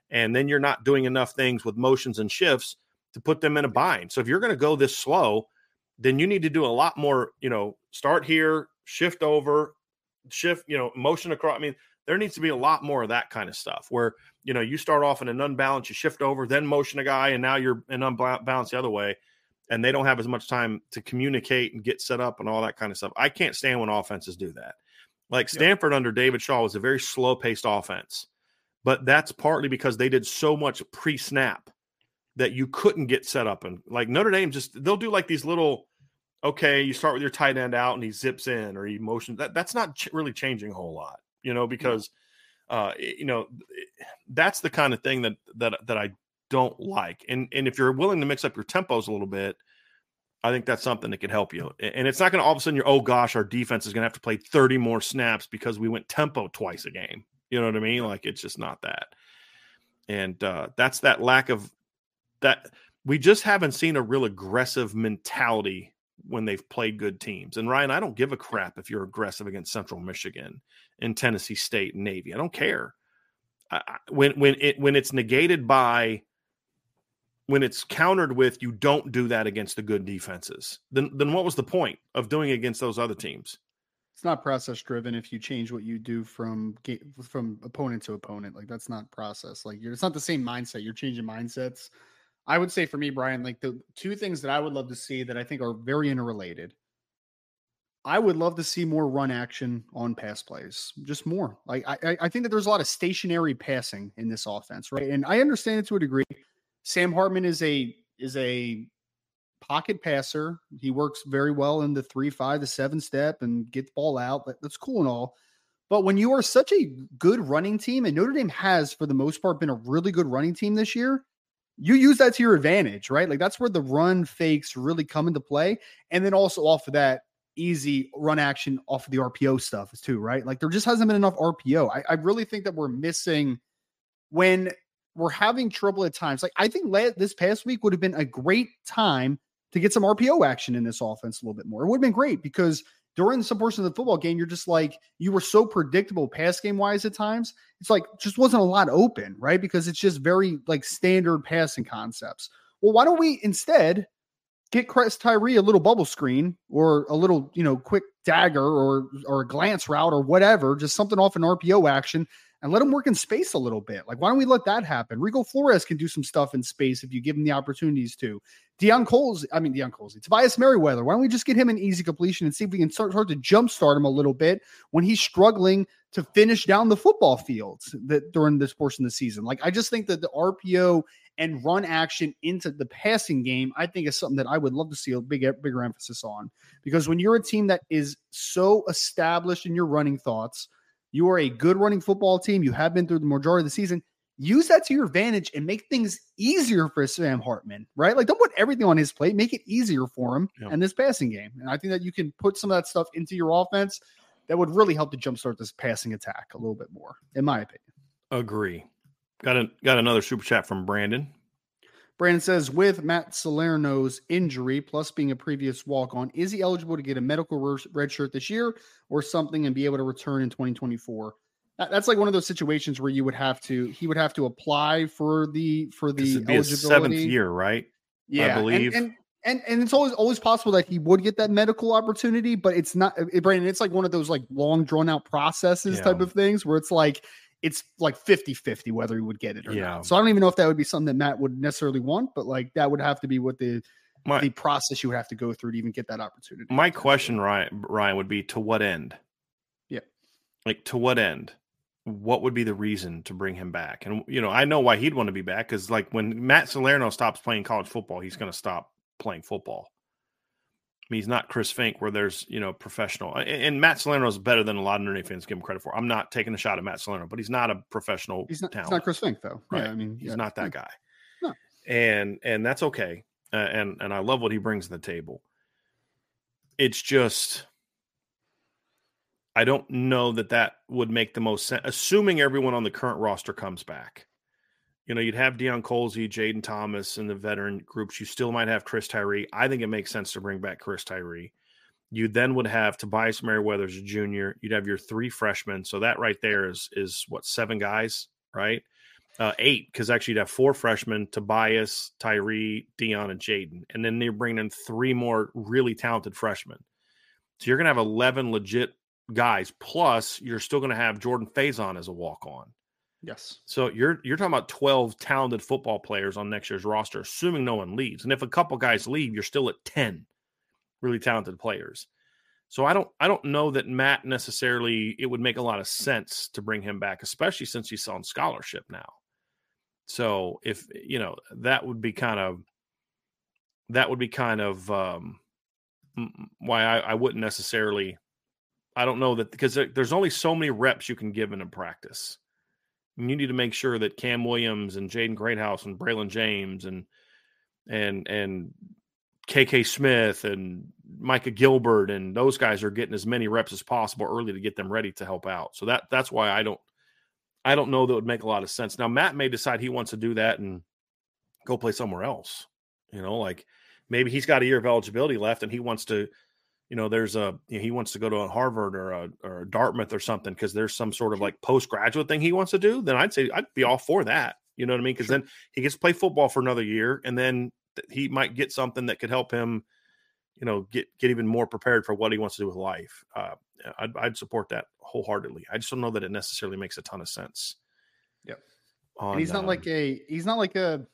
And then you're not doing enough things with motions and shifts to put them in a bind. So if you're going to go this slow, then you need to do a lot more, you know, start here, shift over, shift, you know, motion across. I mean, there needs to be a lot more of that kind of stuff where you know you start off in an unbalanced, you shift over, then motion a guy, and now you're in unbalanced the other way, and they don't have as much time to communicate and get set up and all that kind of stuff. I can't stand when offenses do that. Like Stanford under David Shaw was a very slow paced offense, but that's partly because they did so much pre snap that you couldn't get set up and like Notre Dame just they'll do like these little okay you start with your tight end out and he zips in or he motions that that's not ch- really changing a whole lot you know, because uh, you know that's the kind of thing that that that I don't like. And and if you're willing to mix up your tempos a little bit, I think that's something that could help you. And it's not going to all of a sudden you're oh gosh, our defense is going to have to play 30 more snaps because we went tempo twice a game. You know what I mean? Like it's just not that. And uh, that's that lack of that. We just haven't seen a real aggressive mentality when they've played good teams. And Ryan, I don't give a crap if you're aggressive against Central Michigan and Tennessee State and Navy. I don't care. When when it when it's negated by when it's countered with you don't do that against the good defenses, then then what was the point of doing it against those other teams? It's not process driven if you change what you do from from opponent to opponent. Like that's not process. Like you're it's not the same mindset. You're changing mindsets I would say for me, Brian, like the two things that I would love to see that I think are very interrelated. I would love to see more run action on pass plays, just more. Like I, I think that there's a lot of stationary passing in this offense, right? And I understand it to a degree. Sam Hartman is a is a pocket passer. He works very well in the three, five, the seven step and get the ball out. That's cool and all. But when you are such a good running team, and Notre Dame has, for the most part, been a really good running team this year, you use that to your advantage, right? Like that's where the run fakes really come into play. And then also off of that, easy run action off of the RPO stuff too, right? Like there just hasn't been enough RPO. I, I really think that we're missing when we're having trouble at times. Like I think this past week would have been a great time to get some RPO action in this offense a little bit more. It would have been great because during some portion of the football game, you're just like you were so predictable pass game wise at times. It's like just wasn't a lot open, right? Because it's just very like standard passing concepts. Well, why don't we instead get Chris Tyree a little bubble screen or a little, you know, quick dagger or or a glance route or whatever, just something off an RPO action and let him work in space a little bit. Like, why don't we let that happen? Rico Flores can do some stuff in space if you give him the opportunities to. Deion Coles, I mean, Deion Coles, Tobias Merriweather. Why don't we just get him an easy completion and see if we can start, start to jumpstart him a little bit when he's struggling to finish down the football fields that during this portion of the season? Like, I just think that the RPO and run action into the passing game, I think is something that I would love to see a big, bigger emphasis on. Because when you're a team that is so established in your running thoughts, you are a good running football team. You have been through the majority of the season. Use that to your advantage and make things easier for Sam Hartman, right? Like, don't put everything on his plate. Make it easier for him yeah. in this passing game. And I think that you can put some of that stuff into your offense that would really help to jumpstart this passing attack a little bit more, in my opinion. Agree. Got a got another super chat from Brandon. Brandon says, with Matt Salerno's injury, plus being a previous walk on, is he eligible to get a medical red shirt this year or something and be able to return in 2024? That's like one of those situations where you would have to he would have to apply for the for the eligibility. seventh year, right? Yeah, I believe. And, and, and and it's always always possible that he would get that medical opportunity, but it's not. It, Brandon, it's like one of those like long drawn out processes yeah. type of things where it's like it's like 50-50 whether he would get it or yeah. not. So I don't even know if that would be something that Matt would necessarily want, but like that would have to be what the my, the process you would have to go through to even get that opportunity. My question, Ryan, Ryan, would be to what end? Yeah. Like to what end? What would be the reason to bring him back? And you know, I know why he'd want to be back because like when Matt Salerno stops playing college football, he's going to stop playing football. I mean, he's not Chris Finke, where there's you know professional. And, Matt Salerno is better than a lot of Notre Dame fans give him credit for. I'm not taking a shot at Matt Salerno, but he's not a professional. He's not. Talent. He's not Chris Finke, though. Right. Yeah, I mean, he's yeah. not that guy. No. And and that's okay. Uh, and and I love what he brings to the table. It's just. I don't know that that would make the most sense, assuming everyone on the current roster comes back you know, you'd have Deion Colzie, Jayden Thomas, and the veteran groups. You still might have Chris Tyree. I think it makes sense to bring back Chris Tyree. You then would have Tobias Merriweather as a junior. You'd have your three freshmen. So that right there is is what seven guys, right? Uh, eight, because actually you'd have four freshmen: Tobias, Tyree, Deion, and Jayden, and then you're bringing in three more really talented freshmen. So you're going to have eleven legit guys. Plus, you're still going to have Jordan Faison as a walk on. Yes. So you're you're talking about 12 talented football players on next year's roster, assuming no one leaves. And if a couple guys leave, you're still at 10 really talented players. So I don't I don't know that Matt necessarily it would make a lot of sense to bring him back, especially since he's on scholarship now. So if you know that would be kind of that would be kind of um, why I, I wouldn't necessarily. I don't know that because there's only so many reps you can give in a practice you need to make sure that Cam Williams and Jaden Greathouse and Braylon James and and and KK Smith and Micah Gilbert and those guys are getting as many reps as possible early to get them ready to help out. So that that's why I don't I don't know that would make a lot of sense. Now Matt may decide he wants to do that and go play somewhere else. You know, like maybe he's got a year of eligibility left and he wants to you know, there's a you know, he wants to go to a Harvard or a or a Dartmouth or something because there's some sort of like postgraduate thing he wants to do, then I'd say I'd be all for that. You know what I mean? Because sure. then he gets to play football for another year, and then he might get something that could help him, you know, get get even more prepared for what he wants to do with life. Uh, I'd, I'd support that wholeheartedly. I just don't know that it necessarily makes a ton of sense. Yep. On, and he's not um, like a he's not like a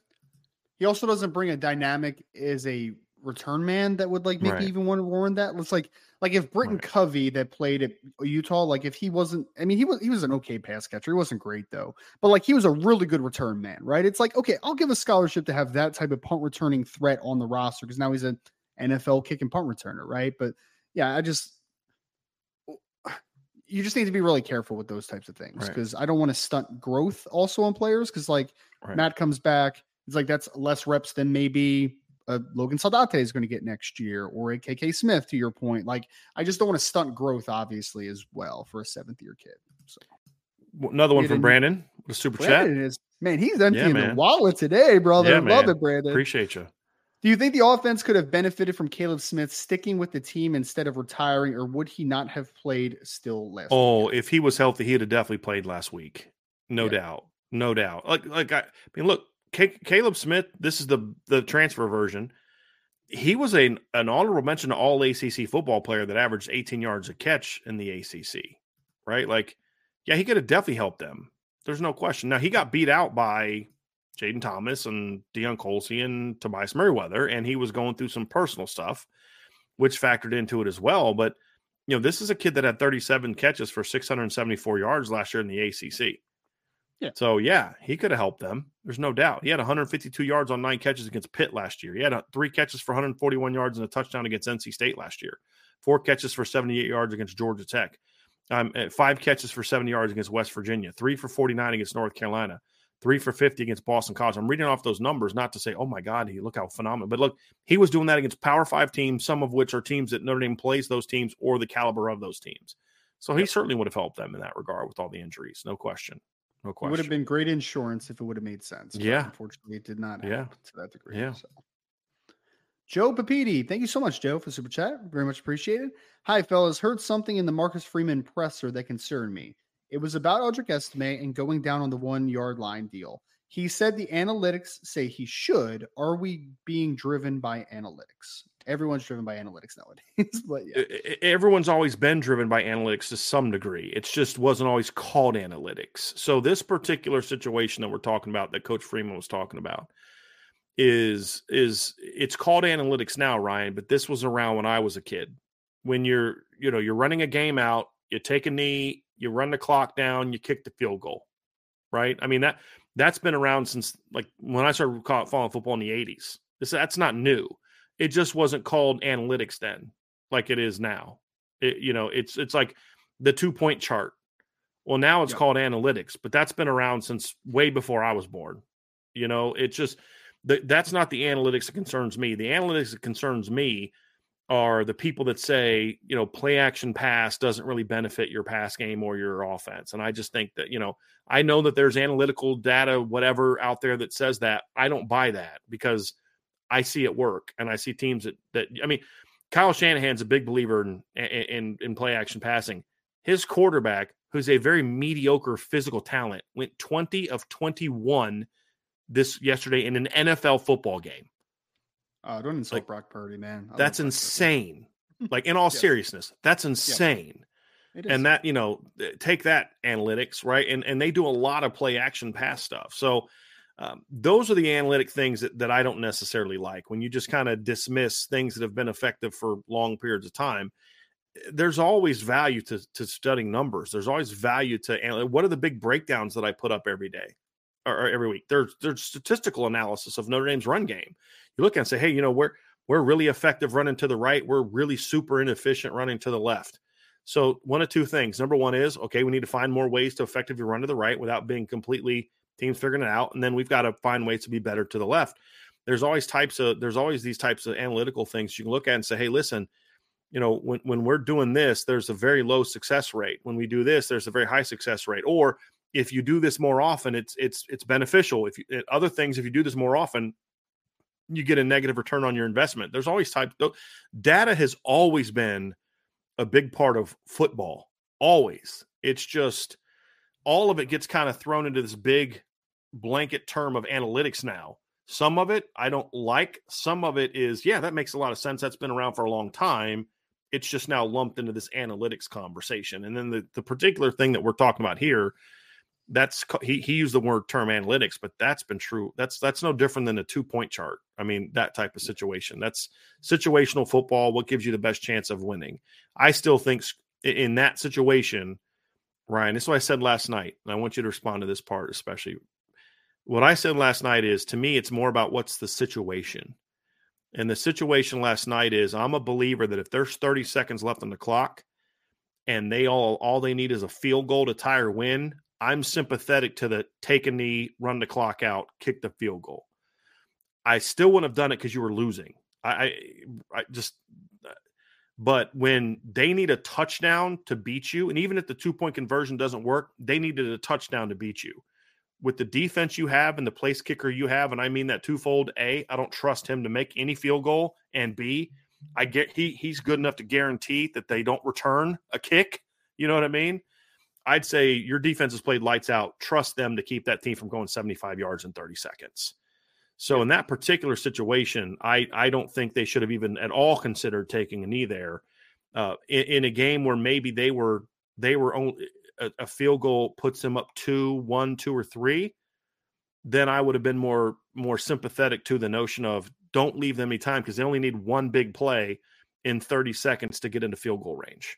he also doesn't bring a dynamic as a return man that would like make right. even want to warn that. It's like like if Britton right. Covey that played at Utah, like if he wasn't, I mean, he was he was an okay pass catcher. He wasn't great though, but like he was a really good return man, right? It's like okay, I'll give a scholarship to have that type of punt returning threat on the roster because now he's an NFL kick and punt returner, right? But yeah, I just you just need to be really careful with those types of things because right. I don't want to stunt growth also on players because like Matt comes back, it's like that's less reps than maybe a Logan Saldate is going to get next year or a KK Smith, to your point. Like, I just don't want to stunt growth, obviously, as well for a seventh year kid. So, another one from Brandon, the super Brandon chat. Is, man, he's emptying yeah, the wallet today, brother. Yeah, Love it, Brandon. Appreciate you. Do you think the offense could have benefited from Caleb Smith sticking with the team instead of retiring, or would he not have played still last? Oh, week? if he was healthy, he'd have definitely played last week. No yeah. doubt. No doubt. Like, like I, I mean, look, Caleb Smith, this is the the transfer version. He was a an honorable mention all ACC football player that averaged 18 yards a catch in the ACC, right? Like, yeah, he could have definitely helped them. There's no question. Now he got beat out by Jayden Thomas and Deion Colzie and Tobias Merriweather, and he was going through some personal stuff, which factored into it as well. But you know, this is a kid that had 37 catches for 674 yards last year in the ACC. Yeah. So yeah, he could have helped them. There's no doubt. He had 152 yards on nine catches against Pitt last year. He had three catches for 141 yards and a touchdown against NC State last year. Four catches for 78 yards against Georgia Tech. Um, five catches for 70 yards against West Virginia. Three for 49 against North Carolina. Three for 50 against Boston College. I'm reading off those numbers not to say, oh my God, he look how phenomenal. But look, he was doing that against Power Five teams, some of which are teams that Notre Dame plays those teams or the caliber of those teams. So he certainly would have helped them in that regard with all the injuries, no question. No question. It would have been great insurance if it would have made sense. Yeah. Unfortunately, it did not yeah. to that degree. Yeah. So. Joe Papiti, thank you so much, Joe, for super chat. Very much appreciated. Hi, fellas. Heard something in the Marcus Freeman presser that concerned me. It was about Audric Estime and going down on the one yard line deal. He said the analytics say he should. Are we being driven by analytics? Everyone's driven by analytics nowadays, but yeah. everyone's always been driven by analytics to some degree. It just wasn't always called analytics. So this particular situation that we're talking about, that Coach Freeman was talking about, is is it's called analytics now, Ryan. But this was around when I was a kid. When you're you know you're running a game out, you take a knee, you run the clock down, you kick the field goal, right? I mean that that's been around since like when I started following football in the '80s. This that's not new it just wasn't called analytics then, like it is now. It, you know, it's it's like the two point chart. Well, now it's called analytics, but that's been around since way before I was born. You know, it's just that that's not the analytics that concerns me. The analytics that concerns me are the people that say, you know, play action pass doesn't really benefit your pass game or your offense. And I just think that, you know, I know that there's analytical data, whatever out there that says that. I don't buy that because I see it work, and I see teams that that I mean, Kyle Shanahan's a big believer in in, in play action passing. His quarterback, who's a very mediocre physical talent, went twenty of twenty one this yesterday in an NFL football game. Oh, don't insult like, Brock Purdy, man. I that's insane. like in all yeah. seriousness, that's insane. And that you know, take that analytics right, and and they do a lot of play action pass stuff. So um, those are the analytic things that, that I don't necessarily like. When you just kind of dismiss things that have been effective for long periods of time, eh, there's always value to, to studying numbers. There's always value to what are the big breakdowns that I put up every day or, every week. There's there's statistical analysis of Notre Dame's run game. You look and say, hey, you know, we're we're really effective running to the right. We're really super inefficient running to the left. So one of two things. Number one is okay, we need to find more ways to effectively run to the right without being completely teams figuring it out, and then we've got to find ways to be better to the left. There's always types of there's always these types of analytical things you can look at and say, hey, listen, you know, when when we're doing this, there's a very low success rate. When we do this, there's a very high success rate. Or if you do this more often, it's it's it's beneficial. If you, eh, other things, if you do this more often, you get a negative return on your investment. There's always type data has always been a big part of football. Always. It's just all of it gets kind of thrown into this big blanket term of analytics now. Some of it I don't like. Some of it is, yeah, that makes a lot of sense. That's been around for a long time. It's just now lumped into this analytics conversation. And then the, the particular thing that we're talking about here, that's he, he used the word term analytics, but that's been true. That's that's no different than a two point chart. I mean, that type of situation. That's situational football. What gives you the best chance of winning? I still think in that situation, Ryan, this is what I said last night. And I want you to respond to this part, especially what I said last night is to me, it's more about what's the situation. And the situation last night is I'm a believer that if there's 30 seconds left on the clock and they all all they need is a field goal to tie or win, I'm sympathetic to the take a knee, run the clock out, kick the field goal. I still wouldn't have done it because you were losing. I, I, I just uh, but when they need a touchdown to beat you, and even if the two point conversion doesn't work, they needed a touchdown to beat you with the defense you have and the place kicker you have, and I mean that twofold. A, I don't trust him to make any field goal, and B, I get he he's good enough to guarantee that they don't return a kick. You know what I mean? I'd say your defense has played lights out. Trust them to keep that team from going 75 yards in 30 seconds. So in that particular situation, I I don't think they should have even at all considered taking a knee there. Uh, in, in a game where maybe they were they were only a, a field goal puts them up two, one, two, or three, then I would have been more more sympathetic to the notion of don't leave them any time because they only need one big play in 30 seconds to get into field goal range.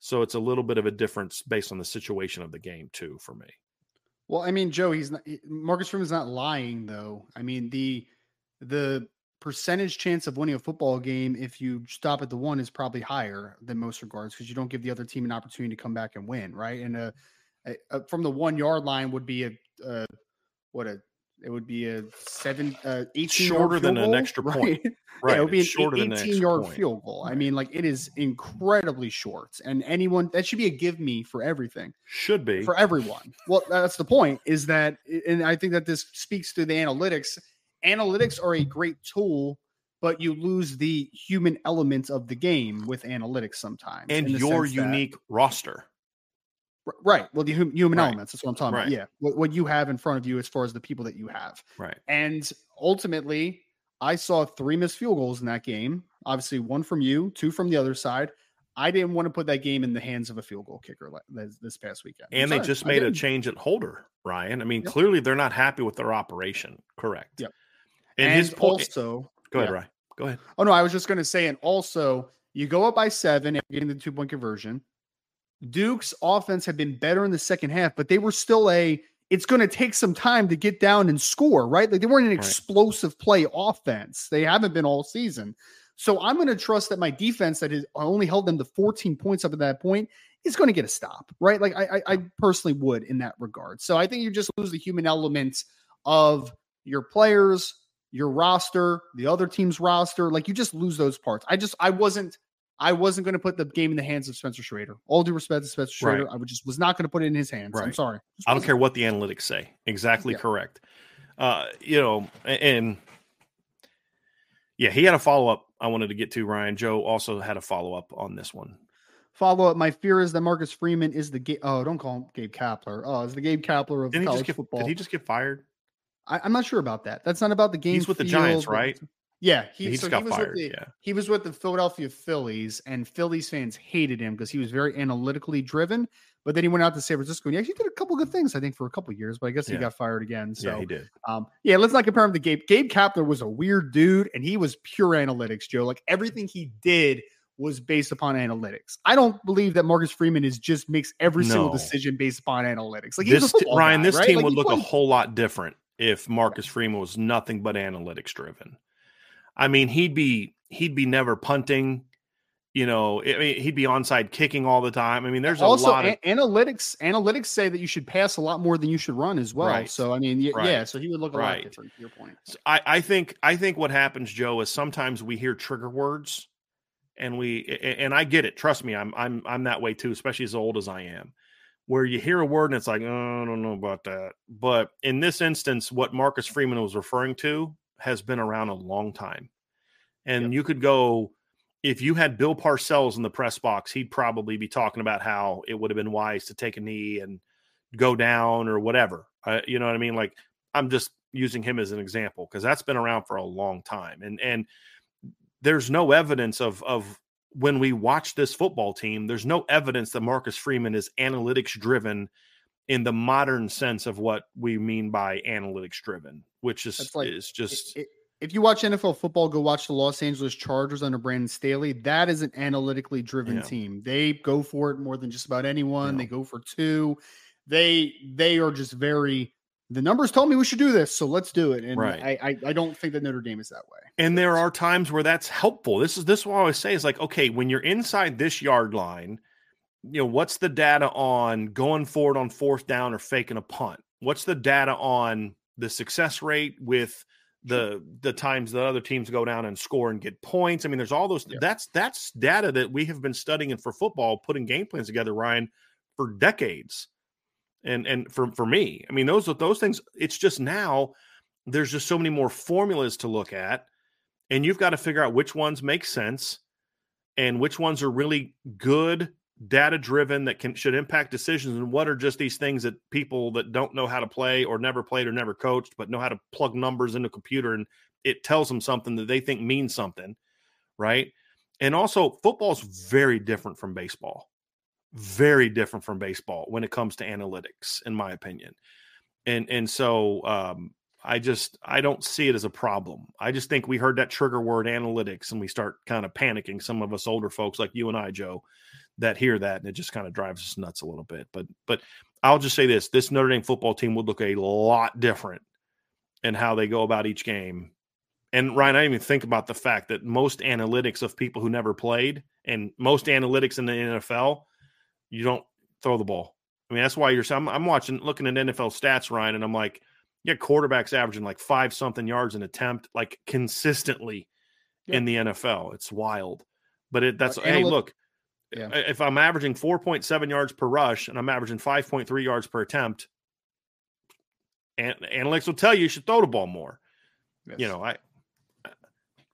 So it's a little bit of a difference based on the situation of the game too for me. Well, I mean, Joe, he's not Marcus Freeman's not lying though. I mean, the the percentage chance of winning a football game if you stop at the one is probably higher than most regards because you don't give the other team an opportunity to come back and win, right? And uh, from the one yard line would be a, uh, what a it would be a seven uh 18 shorter than goal, an extra point right, right. yeah, it would be an 18 yard point. field goal i mean like it is incredibly short and anyone that should be a give me for everything should be for everyone well that's the point is that and i think that this speaks to the analytics analytics are a great tool, but you lose the human elements of the game with analytics sometimes. And your unique that, roster. Right. Well, the human Right. elements. That's what I'm talking Right. about. Yeah. What, what you have in front of you as far as the people that you have. Right. And ultimately, I saw three missed field goals in that game. Obviously, one from you, two from the other side. I didn't want to put that game in the hands of a field goal kicker like this, past weekend. And they just made a change at holder, Ryan. I mean, Yep. clearly they're not happy with their operation. Correct. Yep. And, And, his point. also, go ahead, yeah. Ryan. Go ahead. Oh no, I was just going to say, and also you go up by seven and getting the two point conversion. Duke's offense had been better in the second half, but they were still a. It's going to take some time to get down and score, right? Like they weren't an Right. explosive play offense. They haven't been all season. So I'm going to trust that my defense that has only held them to 14 points up at that point is going to get a stop, right? Like I, I, I personally would in that regard. So I think you just lose the human element of your players, your roster, the other team's roster. Like you just lose those parts. I just I wasn't I wasn't going to put the game in the hands of Spencer Schrader. All due respect to Spencer Schrader, I just was not going to put it in his hands. I'm sorry. I don't care what the analytics say. Exactly Yeah. correct. Uh, you know, and yeah, he had a follow up I wanted to get to. Ryan Joe also had a follow up on this one. Follow up. My fear is that Marcus Freeman is the Ga- oh don't call him Gabe Kapler. Oh, is the Gabe Kapler of he college get? football. Did he just get fired? I, I'm not sure about that. That's not about the game. He's with the Giants, right? Yeah, he, He so just got he was fired. With the, Yeah. He was with the Philadelphia Phillies, and Phillies fans hated him because he was very analytically driven. But then he went out to San Francisco and he actually did a couple good things, I think, for a couple of years. But I guess he got fired again. So yeah, he did. um, yeah, let's not compare him to Gabe. Gabe Kapler was a weird dude, and he was pure analytics, Joe. Like everything he did was based upon analytics. I don't believe that Marcus Freeman is just makes every single decision based upon analytics. Like This Ryan, guy, this right? team Like, would look a whole lot different if Marcus Freeman was nothing but analytics driven. I mean, he'd be he'd be never punting. You know, I mean, he'd be onside kicking all the time. I mean, there's a also lot of a- analytics. Analytics say that you should pass a lot more than you should run as well. Right. So I mean, y- Right. yeah. So he would look a lot Right. different. To your point. So I, I think I think what happens, Joe, is sometimes we hear trigger words, and we and I get it. Trust me, I'm I'm I'm that way too, especially as old as I am. Where you hear a word and it's like, oh, I don't know about that. But in this instance, what Marcus Freeman was referring to has been around a long time, and you could go. If you had Bill Parcells in the press box, he'd probably be talking about how it would have been wise to take a knee and go down or whatever. Uh, you know what I mean? Like I'm just using him as an example because that's been around for a long time, and and there's no evidence of of when we watch this football team. There's no evidence that Marcus Freeman is analytics driven in the modern sense of what we mean by analytics driven, which is That's like- is just I- I- if you watch NFL football, go watch the Los Angeles Chargers under Brandon Staley. That is an analytically driven Yeah. team. They go for it more than just about anyone. Yeah. They go for two. They they are just very. The numbers told me we should do this, so let's do it. And Right. I, I I don't think that Notre Dame is that way. And there are times where that's helpful. This is this is what I always say is like, okay, when you're inside this yard line, you know, what's the data on going forward on fourth down or faking a punt? What's the data on the success rate with the the times that other teams go down and score and get points? I mean, there's all those Yeah. that's that's data that we have been studying for football, putting game plans together, Ryan, for decades. And and for for me, I mean, those those things, it's just now there's just so many more formulas to look at and you've got to figure out which ones make sense and which ones are really good data driven that can should impact decisions and what are just these things that people that don't know how to play or never played or never coached but know how to plug numbers into a computer and it tells them something that they think means something right? And also football's very different from baseball very different from baseball when it comes to analytics in my opinion and and so um I just I don't see it as a problem. I just think we heard that trigger word analytics and we start kind of panicking. Some of us older folks like you and I, Joe, that hear that and it just kind of drives us nuts a little bit. But but I'll just say this: this Notre Dame football team would look a lot different in how they go about each game. And Ryan, I even think about the fact that most analytics of people who never played and most analytics in the NFL, you don't throw the ball. I mean, that's why you're. I'm, I'm watching, looking at NFL stats, Ryan, and I'm like, yeah, quarterbacks averaging like five something yards an attempt, like consistently Yeah. in the NFL. It's wild. But it that's Uh, hey, look, Yeah. if I'm averaging 4.7 yards per rush and I'm averaging 5.3 yards per attempt, and analytics will tell you you should throw the ball more. You know, I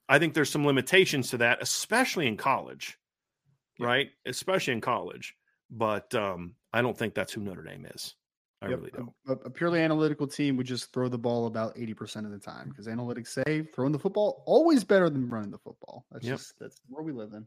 I think there's some limitations to that, especially in college, Yeah. right? Especially in college. But um, I don't think that's who Notre Dame is. I yep. really don't. A, a, purely analytical team would just throw the ball about 80% of the time because analytics say throwing the football always better than running the football. That's yep. just that's where we live in.